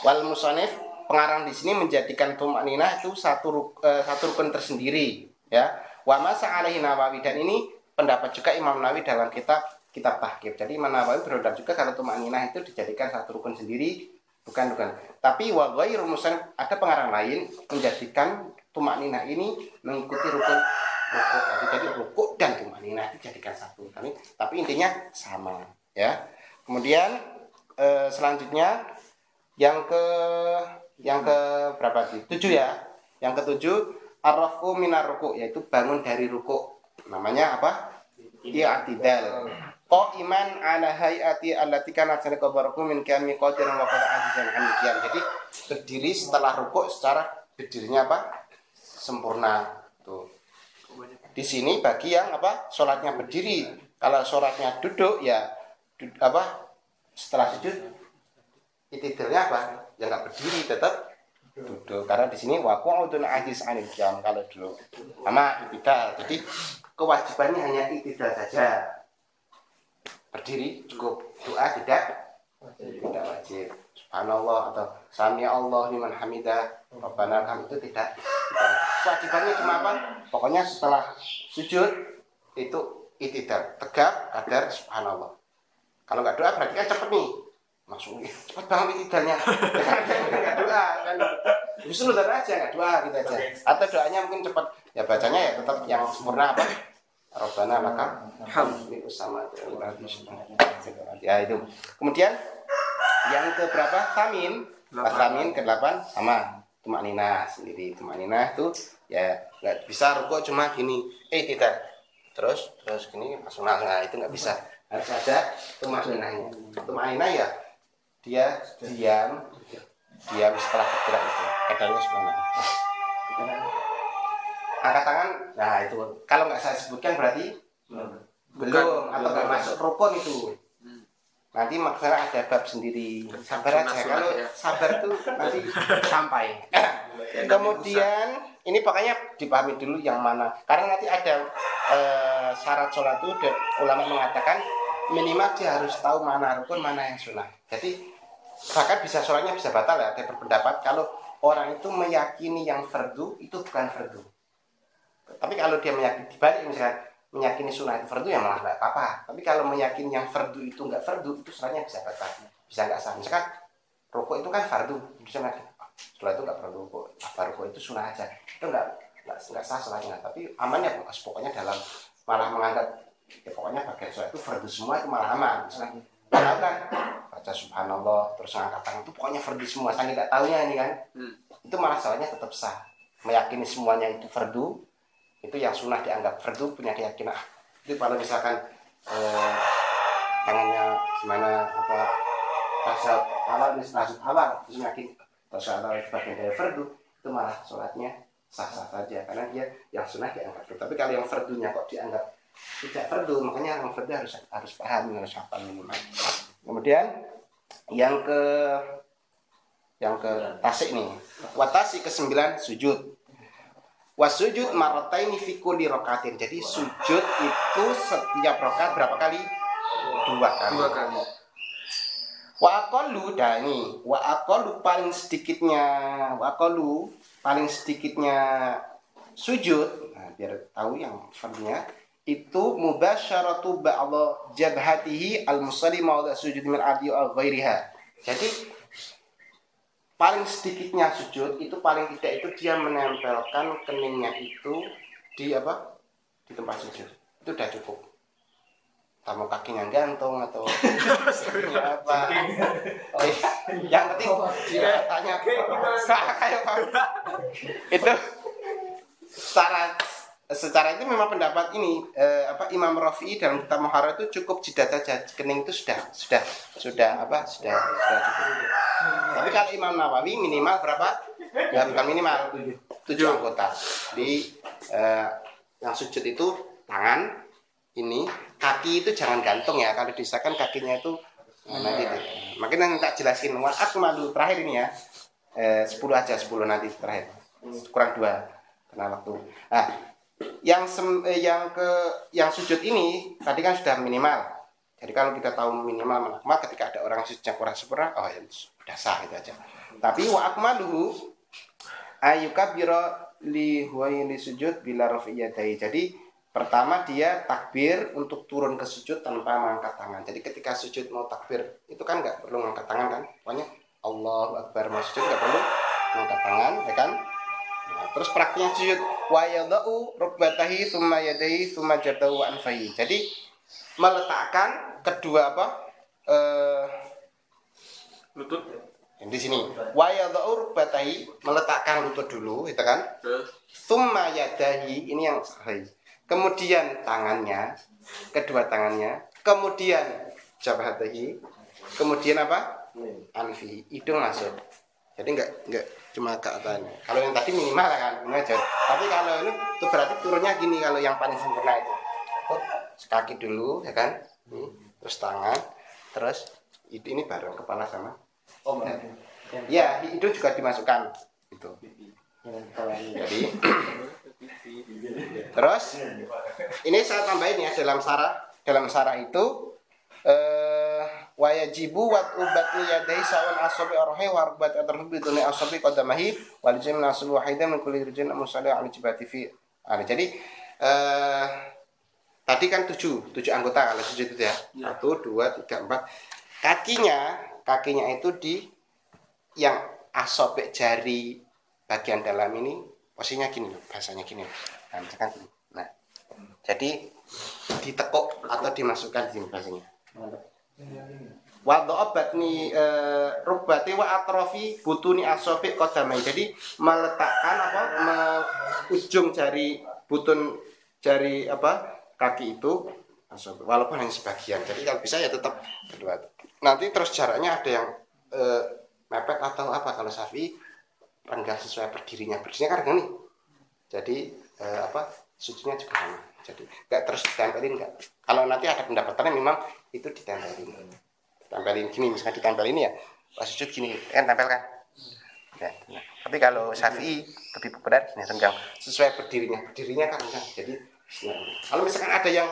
wal musonif pengarang di sini menjadikan tumanina itu satu eh, satu rukun tersendiri ya. Wa masa alaihi nawawi. Dan ini pendapat juga Imam Nawawi dalam kitab kitab tahkib jadi Imam Nawawi berpendapat juga kalau tumanina itu dijadikan satu rukun sendiri bukan bukan. Tapi wa ghairu ada pengarang lain menjadikan tumanina ini mengikuti rukun rukuk Jadi- jadi rukuk dan tumanina itu dijadikan satu tapi tapi intinya sama ya kemudian eh, selanjutnya yang ke yang ke berapa sih? Tujuh ya. Yang ketujuh arrafu minar ruku yaitu bangun dari ruku. Namanya apa? I'tidal. Qa'iman ala hayati allati kanat baraku min kami qadiran wa qad ajizan an demikian. Jadi berdiri setelah ruku secara berdirinya apa? Sempurna. Tuh. Di sini bagi yang apa? Sholatnya berdiri. Kalau sholatnya duduk ya du- apa? Setelah sujud itidalnya apa? Ya nggak berdiri tetap duduk karena di sini waqu'udun ajiz anil qiyam kalau dulu sama itidal. Jadi kewajibannya hanya itidal saja. Berdiri cukup doa tidak tidak wajib. Subhanallah atau sami Allah liman hamidah. Rabbana lakam itu tidak, tidak wajib. Kewajibannya cuma apa? Pokoknya setelah sujud itu itidal, tegap kadar subhanallah. Kalau nggak doa berarti kan cepet nih. Langsung "Ih, cepet banget itidalnya nggak doa kan. Justru doa aja nggak doa gitu aja. Atau doanya mungkin cepet. Ya bacanya ya tetap yang sempurna apa? Robbana maka hamdi usama ya itu. Kemudian yang ke berapa? Tamin pas tamin ke delapan sama tumak nina sendiri. Tumak nina itu ya nggak bisa ruko cuma gini. Eh tidak. Terus terus gini langsung langsung nah, itu nggak bisa. Harus ada tumak ninanya tumak nina ya dia diam diam setelah bergerak itu. Kadarnya sebenarnya angkat tangan. Nah itu. Kalau nggak saya sebutkan berarti belum. atau nggak masuk rukun itu nanti maksudnya ada bab sendiri. Sabar aja. Kalau ya. sabar tuh nanti <laughs> sampai. Kemudian ini pokoknya dipahami dulu yang mana. Karena nanti ada eh, syarat sholat itu dan ulama mengatakan minimal dia harus tahu mana rukun mana yang sunnah. Jadi bahkan bisa sholatnya bisa batal ya ada berpendapat kalau orang itu meyakini yang fardu itu bukan fardu. Tapi kalau dia meyakini dibalik misalkan meyakini sunnah itu fardu ya malah nggak apa-apa. Tapi kalau meyakini yang fardu itu nggak fardu itu sholatnya bisa batal bisa nggak sah. Misalkan rukuk itu kan fardu. Bisa nggak setelah itu nggak perlu rukuk. Apa rukuk itu sunnah aja. Itu nggak nggak nggak sah sholatnya tapi amannya pokoknya dalam malah menganggap ya pokoknya bagian sholat itu fardu semua itu malah aman. Misalkan tahu kan baca subhanallah terus ngangkat tangan itu pokoknya fardu semua. Saya nggak tahunya ini kan. Hmm. itu malah sholatnya tetap sah. Meyakini semuanya itu fardu itu yang sunnah dianggap fardu punya keyakinan. Ah, itu kalau misalkan eh, tangannya gimana apa rasa awal nasib awal terus yakin rasa awal itu bagian dari fardu itu malah sholatnya sah sah saja karena dia yang sunnah dianggap fardu tapi kalau yang fardunya kok dianggap tidak fardu makanya yang fardu harus harus paham harus hafal minimal. Kemudian yang ke yang ke tasik nih. Watasi ke sembilan sujud wasujud marotaini fi kulli rokatin jadi sujud itu setiap rokat berapa kali? Dua kali. Dua kali. wa aqallu dah ini. Wa aqallu paling sedikitnya. Wa aqallu paling sedikitnya sujud. Nah, biar tahu yang fardunya itu mubasyaratu ba'dha jabhatihi al-musalli mawda sujud min adi al ghairiha. Jadi paling sedikitnya sujud itu paling tidak itu dia menempelkan keningnya itu di apa? Di tempat sujud. Itu udah cukup. Tamu kakinya gantung atau <laughs> ya apa? Oh, yang penting dia tanya kayak <laughs> itu secara secara itu memang pendapat ini eh, apa Imam Rafi'i dalam kitab Muharrar itu cukup jidat saja kening itu sudah sudah sudah apa sudah sudah cukup. Tapi kalau Imam Nawawi minimal berapa? Ya bukan minimal tujuh anggota. Di eh, yang sujud itu tangan ini kaki itu jangan gantung ya kalau disahkan kakinya itu nah, nanti itu. Makin nanti tak jelasin Wal akmalu terakhir ini ya eh, 10 aja 10 nanti terakhir kurang dua karena waktu nah yang sem, eh, yang ke yang sujud ini tadi kan sudah minimal. Jadi kalau kita tahu minimal minimal ketika ada orang sujudnya kurang sempurna oh ya sudah sah itu aja. Tapi wa akmaluhu biro li huwain li sujud bila rafi'iyadai jadi pertama dia takbir untuk turun ke sujud tanpa mengangkat tangan. Jadi ketika sujud mau takbir itu kan nggak perlu mengangkat tangan kan? Pokoknya Allah Akbar mau sujud nggak perlu mengangkat tangan ya kan? Nah, terus praktiknya sujud wa yadau rukbatahi summa yadaihi summa wa anfahi. Jadi meletakkan kedua apa? Eh Lutut. yang di sini. Wa yadau rukbatahi meletakkan lutut dulu, itu kan? Summa yadahi ini yang sahih. Kemudian tangannya, kedua tangannya, kemudian jabhatahi, kemudian apa? Anfi, hidung masuk. Jadi enggak enggak cuma ke atasnya. Kalau yang tadi minimal kan, jauh. Tapi kalau ini itu berarti turunnya gini kalau yang paling sempurna itu. Oh, kaki dulu ya kan? Ini, terus tangan, terus itu ini bareng kepala sama. Oh, Ya, hidung juga dimasukkan. Itu. Jadi Terus ini saya tambahin ya dalam sarah dalam sarah itu eh wayajibu wat ubatu yadai sawan asabi arhi wa rubat atarhubi duni asabi qadamahi wal jim nasub wahidan min kulli rijin musali al jibati fi jadi eh tadi kan tujuh tujuh anggota kalau sujud itu ya. Satu dua tiga empat. Kakinya kakinya itu di yang asobek jari bagian dalam ini posisinya gini loh bahasanya gini nah misalkan gini. Nah jadi ditekuk atau dimasukkan di sini bahasanya wa batni eh, rukbati wa atrofi butuni asobi kodamai jadi meletakkan apa me- ujung jari butun jari apa kaki itu asobi walaupun hanya sebagian jadi kalau bisa ya tetap kedua nanti terus jaraknya ada yang eh, mepet atau apa. Kalau sapi renggang sesuai berdirinya. Berdirinya kan nih. Jadi eh, apa sujudnya juga sama. Jadi nggak terus ditempelin nggak. Kalau nanti ada pendapatannya memang itu ditempelin. Tempelin gini misalnya ditempel ini ya. Pas sujud gini kan tempel kan? Ya, nah. tapi kalau syafi'i lebih populer gini renggang sesuai berdirinya. Berdirinya kan renggang jadi nah, kalau misalkan ada yang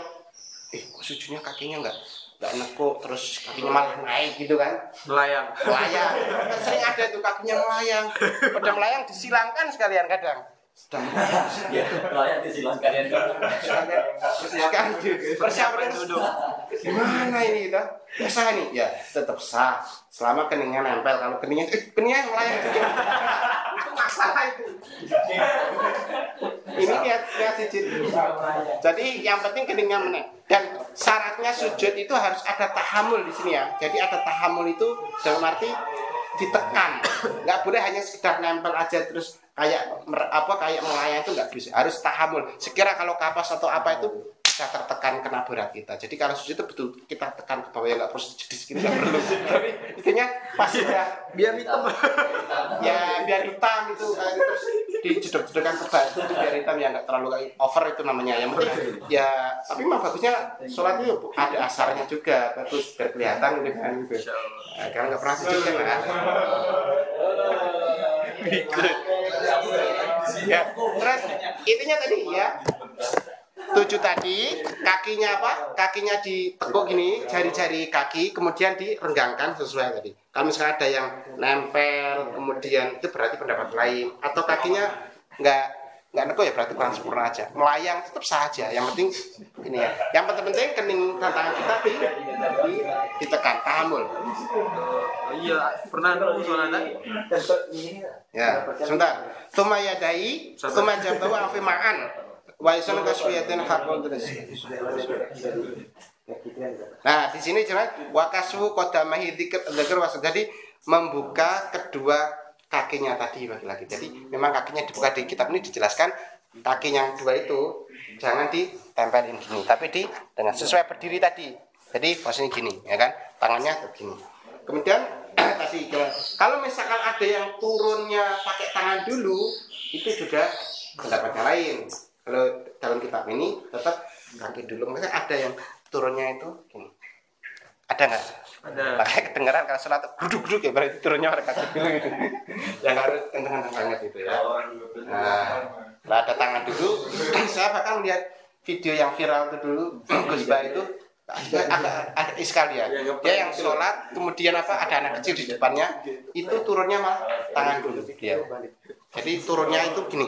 eh kok sujudnya kakinya nggak nggak nekuk terus kakinya malah naik gitu kan? Melayang. melayang. Kan sering ada tuh kakinya melayang. Pada melayang disilangkan sekalian kadang. Sedang. Ya, layak disilang kalian sekalian sekalian persiapan. Duduk gimana ini kita ya sah nih ya tetap sah. Selama keningnya nempel. Kalau keningnya eh, keningnya melayang juga itu masalah itu ini lihat lihat sujud jadi yang penting keningnya meneng dan syaratnya sujud itu harus ada tahamul di sini ya. Jadi ada tahamul itu dalam arti ditekan. Nggak boleh hanya sekedar nempel aja terus kayak apa kayak melayang itu nggak bisa. Harus tahamul. Sekira kalau kapas atau apa itu bisa tertekan kena berat kita. Jadi kalau sujud itu betul kita tekan ke bawah ya nggak perlu sujud di sini nggak perlu. Tapi intinya pas ya biar hitam. Ya biar hitam itu gitu, terus dijedok-jedokkan ke batu itu biar hitam ya nggak terlalu kayak over itu namanya. Yang penting ya tapi memang bagusnya sholat itu ada asarnya juga. Bagus biar kelihatan gitu kan. Gitu Nah, kalau nggak pernah sujud kan. Nggak ada. ya terus intinya tadi ya tujuh tadi kakinya apa? Kakinya ditekuk gini jari-jari kaki kemudian direnggangkan sesuai tadi. Kalau misalnya ada yang nempel kemudian itu berarti pendapat lain. Atau kakinya nggak nggak nekuk ya berarti kurang sempurna aja. Melayang tetap saja yang penting ini ya. Yang penting-penting kening tantangan kita di, di ditekan. Tahamul Iya, pernah nunggu sonada. Ya, sebentar. Tuma yadai, tuma jabtahu afi ma'an. Wa isan kasfiyatin hakul terus. Nah, di sini jelas wa kasfu qadamahi dzikr dzikr was jadi membuka kedua kakinya tadi bagi lagi. Jadi memang kakinya dibuka di kitab ini dijelaskan kaki yang dua itu jangan ditempelin gini tapi di dengan sesuai berdiri tadi jadi posisi gini ya kan tangannya begini kemudian <clears throat> tadi kalau misalkan ada yang turunnya pakai tangan dulu itu juga pendapatnya lain kalau dalam kitab ini tetap kaki dulu maksudnya ada yang turunnya itu gini ada nggak Ada. makanya kedengeran kalau sholat duduk duduk ya berarti turunnya orang kaki dulu gitu <laughs> yang harus kenceng banget itu ya Nah, kalau ada tangan dulu, <clears throat> saya bahkan lihat video yang viral itu dulu, <clears throat> Gus Ba itu agak, agak, agak iskal ya. Dia yang sholat, kemudian apa ada anak kecil di depannya, itu turunnya mah tangan dulu dia. Jadi turunnya itu gini.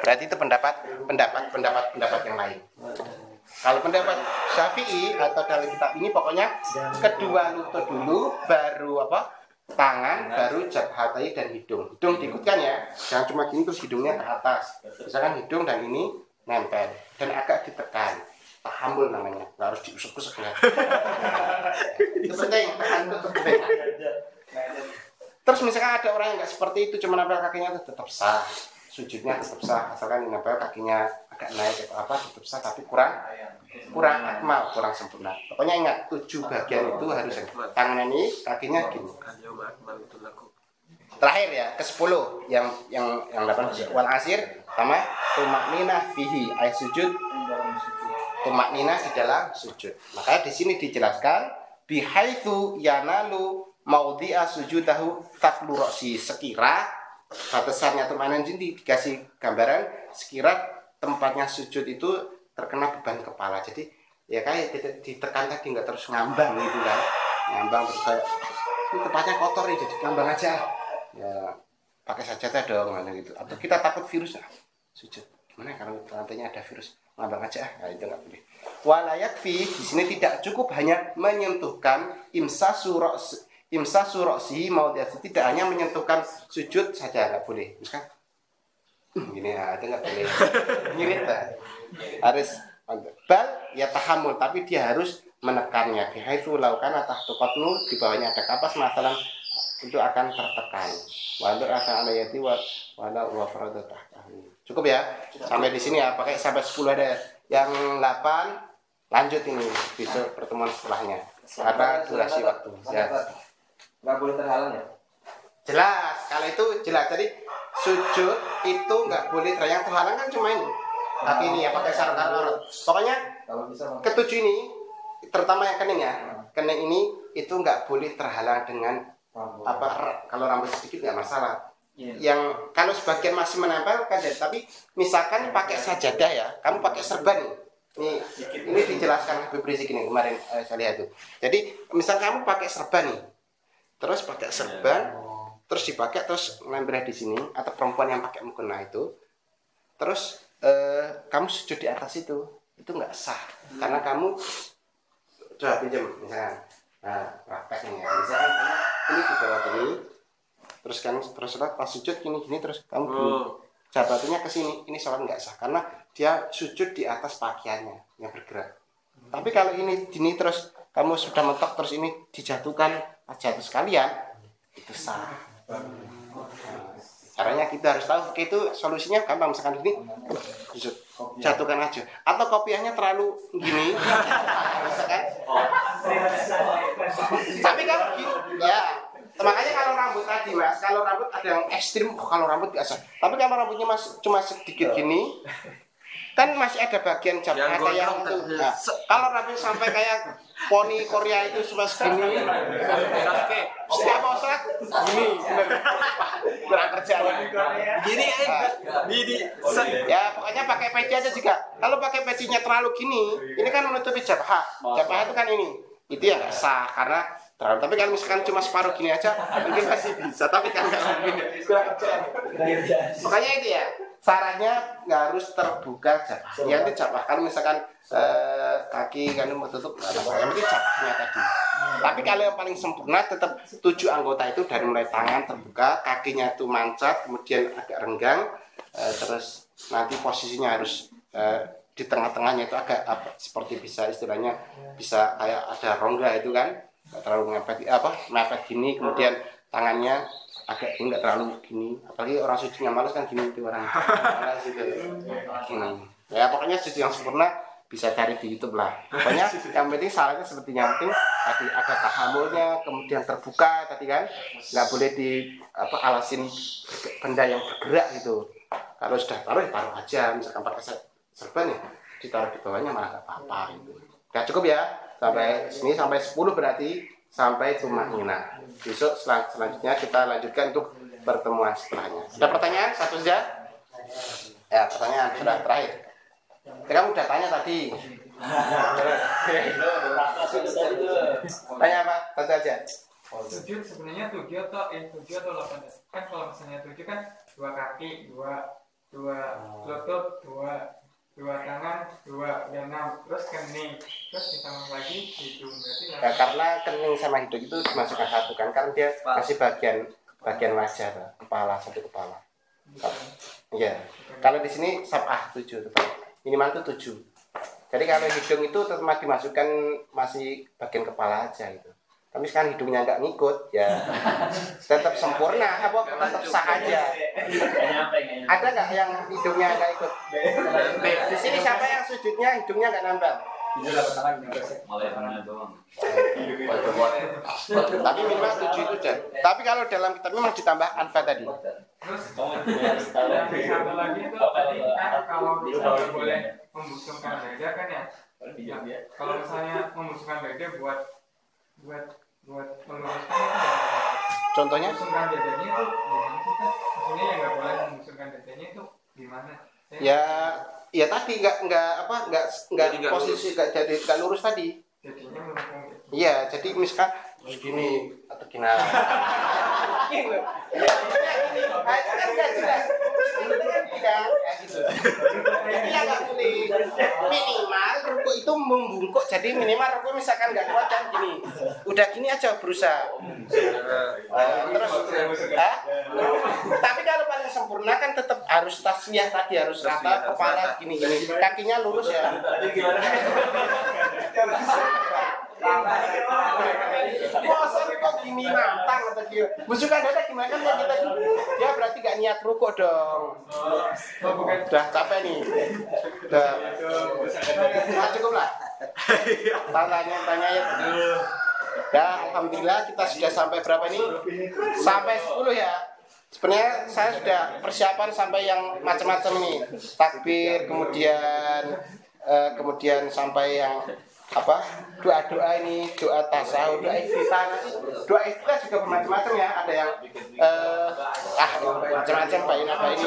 Berarti itu pendapat pendapat pendapat pendapat yang lain. Kalau pendapat Syafi'i atau dalam kitab ini pokoknya kedua lutut dulu baru apa? tangan baru jabhatai dan hidung. Hidung diikutkan ya. Jangan cuma gini terus hidungnya ke atas. Misalkan hidung dan ini nempel dan agak ditekan. Tahammul namanya. Nggak harus diusuk-usuk ya. Penting itu penting terus misalkan ada orang yang nggak seperti itu cuma nempel kakinya tetap sah sujudnya tetap sah asalkan nempel kakinya agak naik atau apa tetap sah tapi kurang kurang akmal kurang sempurna. Pokoknya ingat tujuh bagian itu harus tangan ini kakinya gini. Terakhir ya ke 10 yang yang yang 8 wal asir sama tumak nina fihi ay sujud. Tumak nina di dalam sujud. Makanya di sini dijelaskan bihaitsu yanalu maudhi'a sujudahu taklu roksi sekira batasannya nina ini dikasih gambaran sekira tempatnya sujud itu terkena beban kepala. Jadi ya kayak dite- ditekan tadi nggak terus ngambang gitu kan. Ngambang terus kayak ini tempatnya kotor nih jadi ngambang aja. Ya pakai sajadah dong mana gitu. Atau kita takut virus nah, sujud gimana kalau lantainya ada virus ngambang aja. Nah itu nggak boleh. Walayak fi di sini tidak cukup hanya menyentuhkan imsa surok imsa suroksi mau dia tidak hanya menyentuhkan sujud saja nggak boleh. Misalkan "Hmm, gini ya itu nggak boleh. <laughs> Nyirit Pak. harus bal ya tahamul tapi dia harus menekannya. Itu laukan atau tukotnu di bawahnya ada kapas masalah itu akan tertekan. Walau rasa alayati wa wala wa cukup ya? Sampai di sini ya pakai sampai 10 ada yang 8 lanjut ini besok pertemuan setelahnya. Karena durasi waktu. Ya nggak boleh terhalang ya? Jelas kalau itu jelas. Jadi sujud itu nggak boleh ter- yang terhalang kan cuma ini. Kaki ini ya pakai sarung aurat pokoknya kalau bisa mah. ketujuh ini terutama yang kening ya. Kening ini itu nggak boleh terhalang dengan apa r- kalau rambut sedikit nggak masalah. Yang kalau sebagian masih menempel kan ya, tapi misalkan pakai sajadah ya. Kamu pakai serban nih. Ini ini dijelaskan Habib Rizik ini kemarin eh, saya lihat tuh. Jadi misal kamu pakai serban nih terus pakai serban terus dipakai terus nempel di sini atau perempuan yang pakai mukena itu. Terus eh, kamu sujud di atas itu itu nggak sah. Karena kamu coba pinjam misalkan. Nah prakteknya ya. Misalkan kamu ini di bawah ini terus kamu terus pas sujud gini gini terus kamu gini. Oh. jabatunya ke sini ini sholat nggak sah. Karena dia sujud di atas pakaiannya yang bergerak. Tapi kalau ini gini terus kamu sudah mentok terus ini dijatuhkan jatuh sekalian. Itu sah. Caranya kita harus tahu itu solusinya gampang. Misalkan sujud jatuhkan aja. Atau kopiahnya terlalu gini. Misalkan. Tapi kalau gini ya. Makanya kalau rambut tadi mas kalau rambut ada yang ekstrim oh, kalau rambut biasa. Tapi kalau rambutnya mas cuma sedikit gini kan masih ada bagian jam Yang ada yang itu nah, kalau rambut sampai kayak poni Korea itu cuma segini setiap mau sholat gini kurang kerjaan Gini eh. Di di. se- ya pokoknya pakai peci aja juga. Kalau pakai pecinya terlalu gini ini kan menutupi jabah jabah itu kan ini. Itu ya nggak sah karena terlalu tapi kalau misalkan cuma separuh gini aja mungkin masih bisa. Tapi kan nggak mungkin. Kurang kerjaan makanya itu ya sarannya nggak harus terbuka jabah ya itu jabah kalau misalkan eh, kaki kan mau tutup yang penting jabahnya tadi. Tapi kalau yang paling sempurna tetap tujuh anggota itu dari mulai tangan terbuka kakinya itu mancat kemudian agak renggang eh, terus nanti posisinya harus eh, di tengah-tengahnya itu agak apa, seperti bisa istilahnya bisa kayak ada rongga itu kan nggak terlalu mepet apa mepet gini kemudian tangannya agak nggak terlalu gini. Apalagi orang sucinya malas kan gini itu orang. Malas itu Hmm. ya pokoknya suci yang sempurna bisa cari di YouTube lah. Pokoknya <laughs> yang penting salahnya seperti yang penting tadi ada tahamulnya kemudian terbuka tadi kan. Nggak boleh di apa alasin benda yang bergerak gitu. Kalau sudah taruh ya taruh aja. Misalkan pakai se- serban ya ditaruh di bawahnya malah nggak apa-apa gitu. Ya cukup ya. Sampai sini sampai 10 berarti sampai tumak nina besok selang- selanjutnya kita lanjutkan untuk pertemuan setelahnya. Ada pertanyaan? Satu saja? Ya pertanyaan sudah terakhir. Kamu udah tanya tadi. Tanya apa? Satu aja tujuh sebenarnya tujuh atau eh tujuh atau delapan? Kan kalau misalnya tujuh kan dua kaki dua dua lutut dua dua tangan dua dan enam terus kening terus ditambah lagi hidung berarti ya, delapan. karena kening sama hidung itu dimasukkan satu kan karena dia masih bagian bagian wajah Pak. kepala satu kepala Iya. Kalau di sini sabah tujuh. Minimal itu tujuh. Jadi kalau hidung itu tetap dimasukkan masih bagian kepala aja gitu. Tapi sekarang hidungnya nggak ngikut ya <laughs> tetap sempurna apa tetap sah aja. Ada nggak yang hidungnya nggak ikut? Di sini siapa yang sujudnya hidungnya nggak nambah? Tapi minimal tujuh itu aja. Tapi kalau dalam kitab memang ditambah anfa tadi. terus satu lagi itu kan kalau misalnya boleh membusungkan dada kan ya kalau misalnya membusungkan dada buat buat buat meluruskan ya Contohnya membusungkan dadanya itu gimana sih kan maksudnya yang nggak boleh membusungkan dadanya itu gimana Saya ya ya tadi nggak nggak apa nggak nggak posisi nggak jadi nggak lurus tadi jadinya melengkung gitu. iya jadi misalkan terus gini atau gini. Ya. Nah, itu kan nggak jelas Ini kan minimal ruku itu membungkuk jadi minimal ruku misalkan nggak kuat kan gini udah gini aja berusaha Eh, terus tapi kalau paling sempurna kan tetap harus tasbih tadi harus rata kepala gini gini kakinya lurus ya Masa kok gini nantang atau gimana? Busukkan dada gimana kan ya kita dia berarti gak niat rukuk dong. oh Udah capek nih. Udah. Nah, cukup lah. Tanya tanya ya. Ya, alhamdulillah kita sudah sampai berapa nih? Sampai 10 ya. Sebenarnya saya sudah persiapan sampai yang macam-macam nih. Takbir, kemudian eh, kemudian sampai yang apa? Doa-doa ini doa tasawuf doa iftitah doa iftitah juga bermacam-macam ya. Ada yang eh, ah macam-macam bayin apa ini?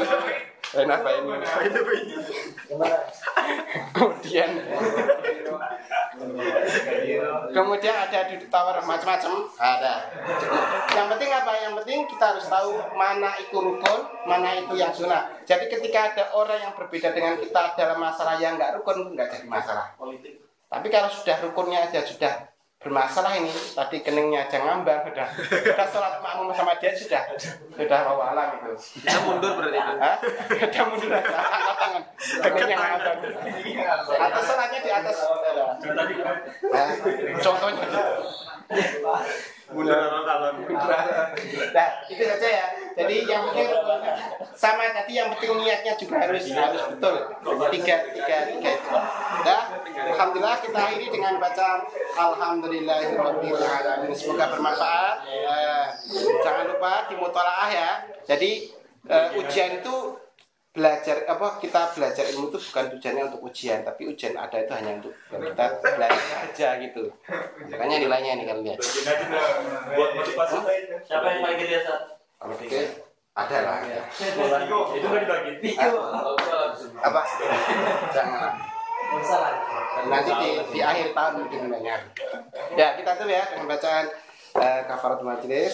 Bayin apa ini? Kemudian kemudian ada duduk tawar macam-macam. Ada. Yang penting apa? Yang penting kita harus tahu mana itu rukun mana itu yang sunnah. Jadi ketika ada orang yang berbeda dengan kita dalam masalah yang nggak rukun nggak jadi masalah tapi kalau sudah rukunnya aja sudah bermasalah ini tadi keningnya aja ngambang sudah sudah sholat makmum sama dia sudah sudah wawalan itu Kita mundur berarti itu. Hah? Udah mundur aja, angkat tangan. Keningnya ngambang. Atau sholatnya di atas. Nah, contohnya. Mundur kalau Nah, itu saja ya. Jadi yang penting sama tadi yang penting niatnya juga harus harus betul. Tiga, tiga, tiga itu. Nah, alhamdulillah kita akhiri dengan baca Alhamdulillahirabbil alamin. Semoga bermanfaat. Eh, jangan lupa dimutolaah ya. Jadi eh, ujian itu belajar apa kita belajar ilmu itu bukan tujuannya untuk ujian tapi ujian ada itu hanya untuk kita belajar aja gitu. Makanya nilainya ini kalian lihat. Buat motivasi Siapa yang paling gede saat? kalau gitu ada lah. Ya. itu nggak dibagi? Apa? Jangan. Nanti di, di akhir tahun mungkin banyak ya kita tuh ya dengan bacaan uh, kafaratul majelis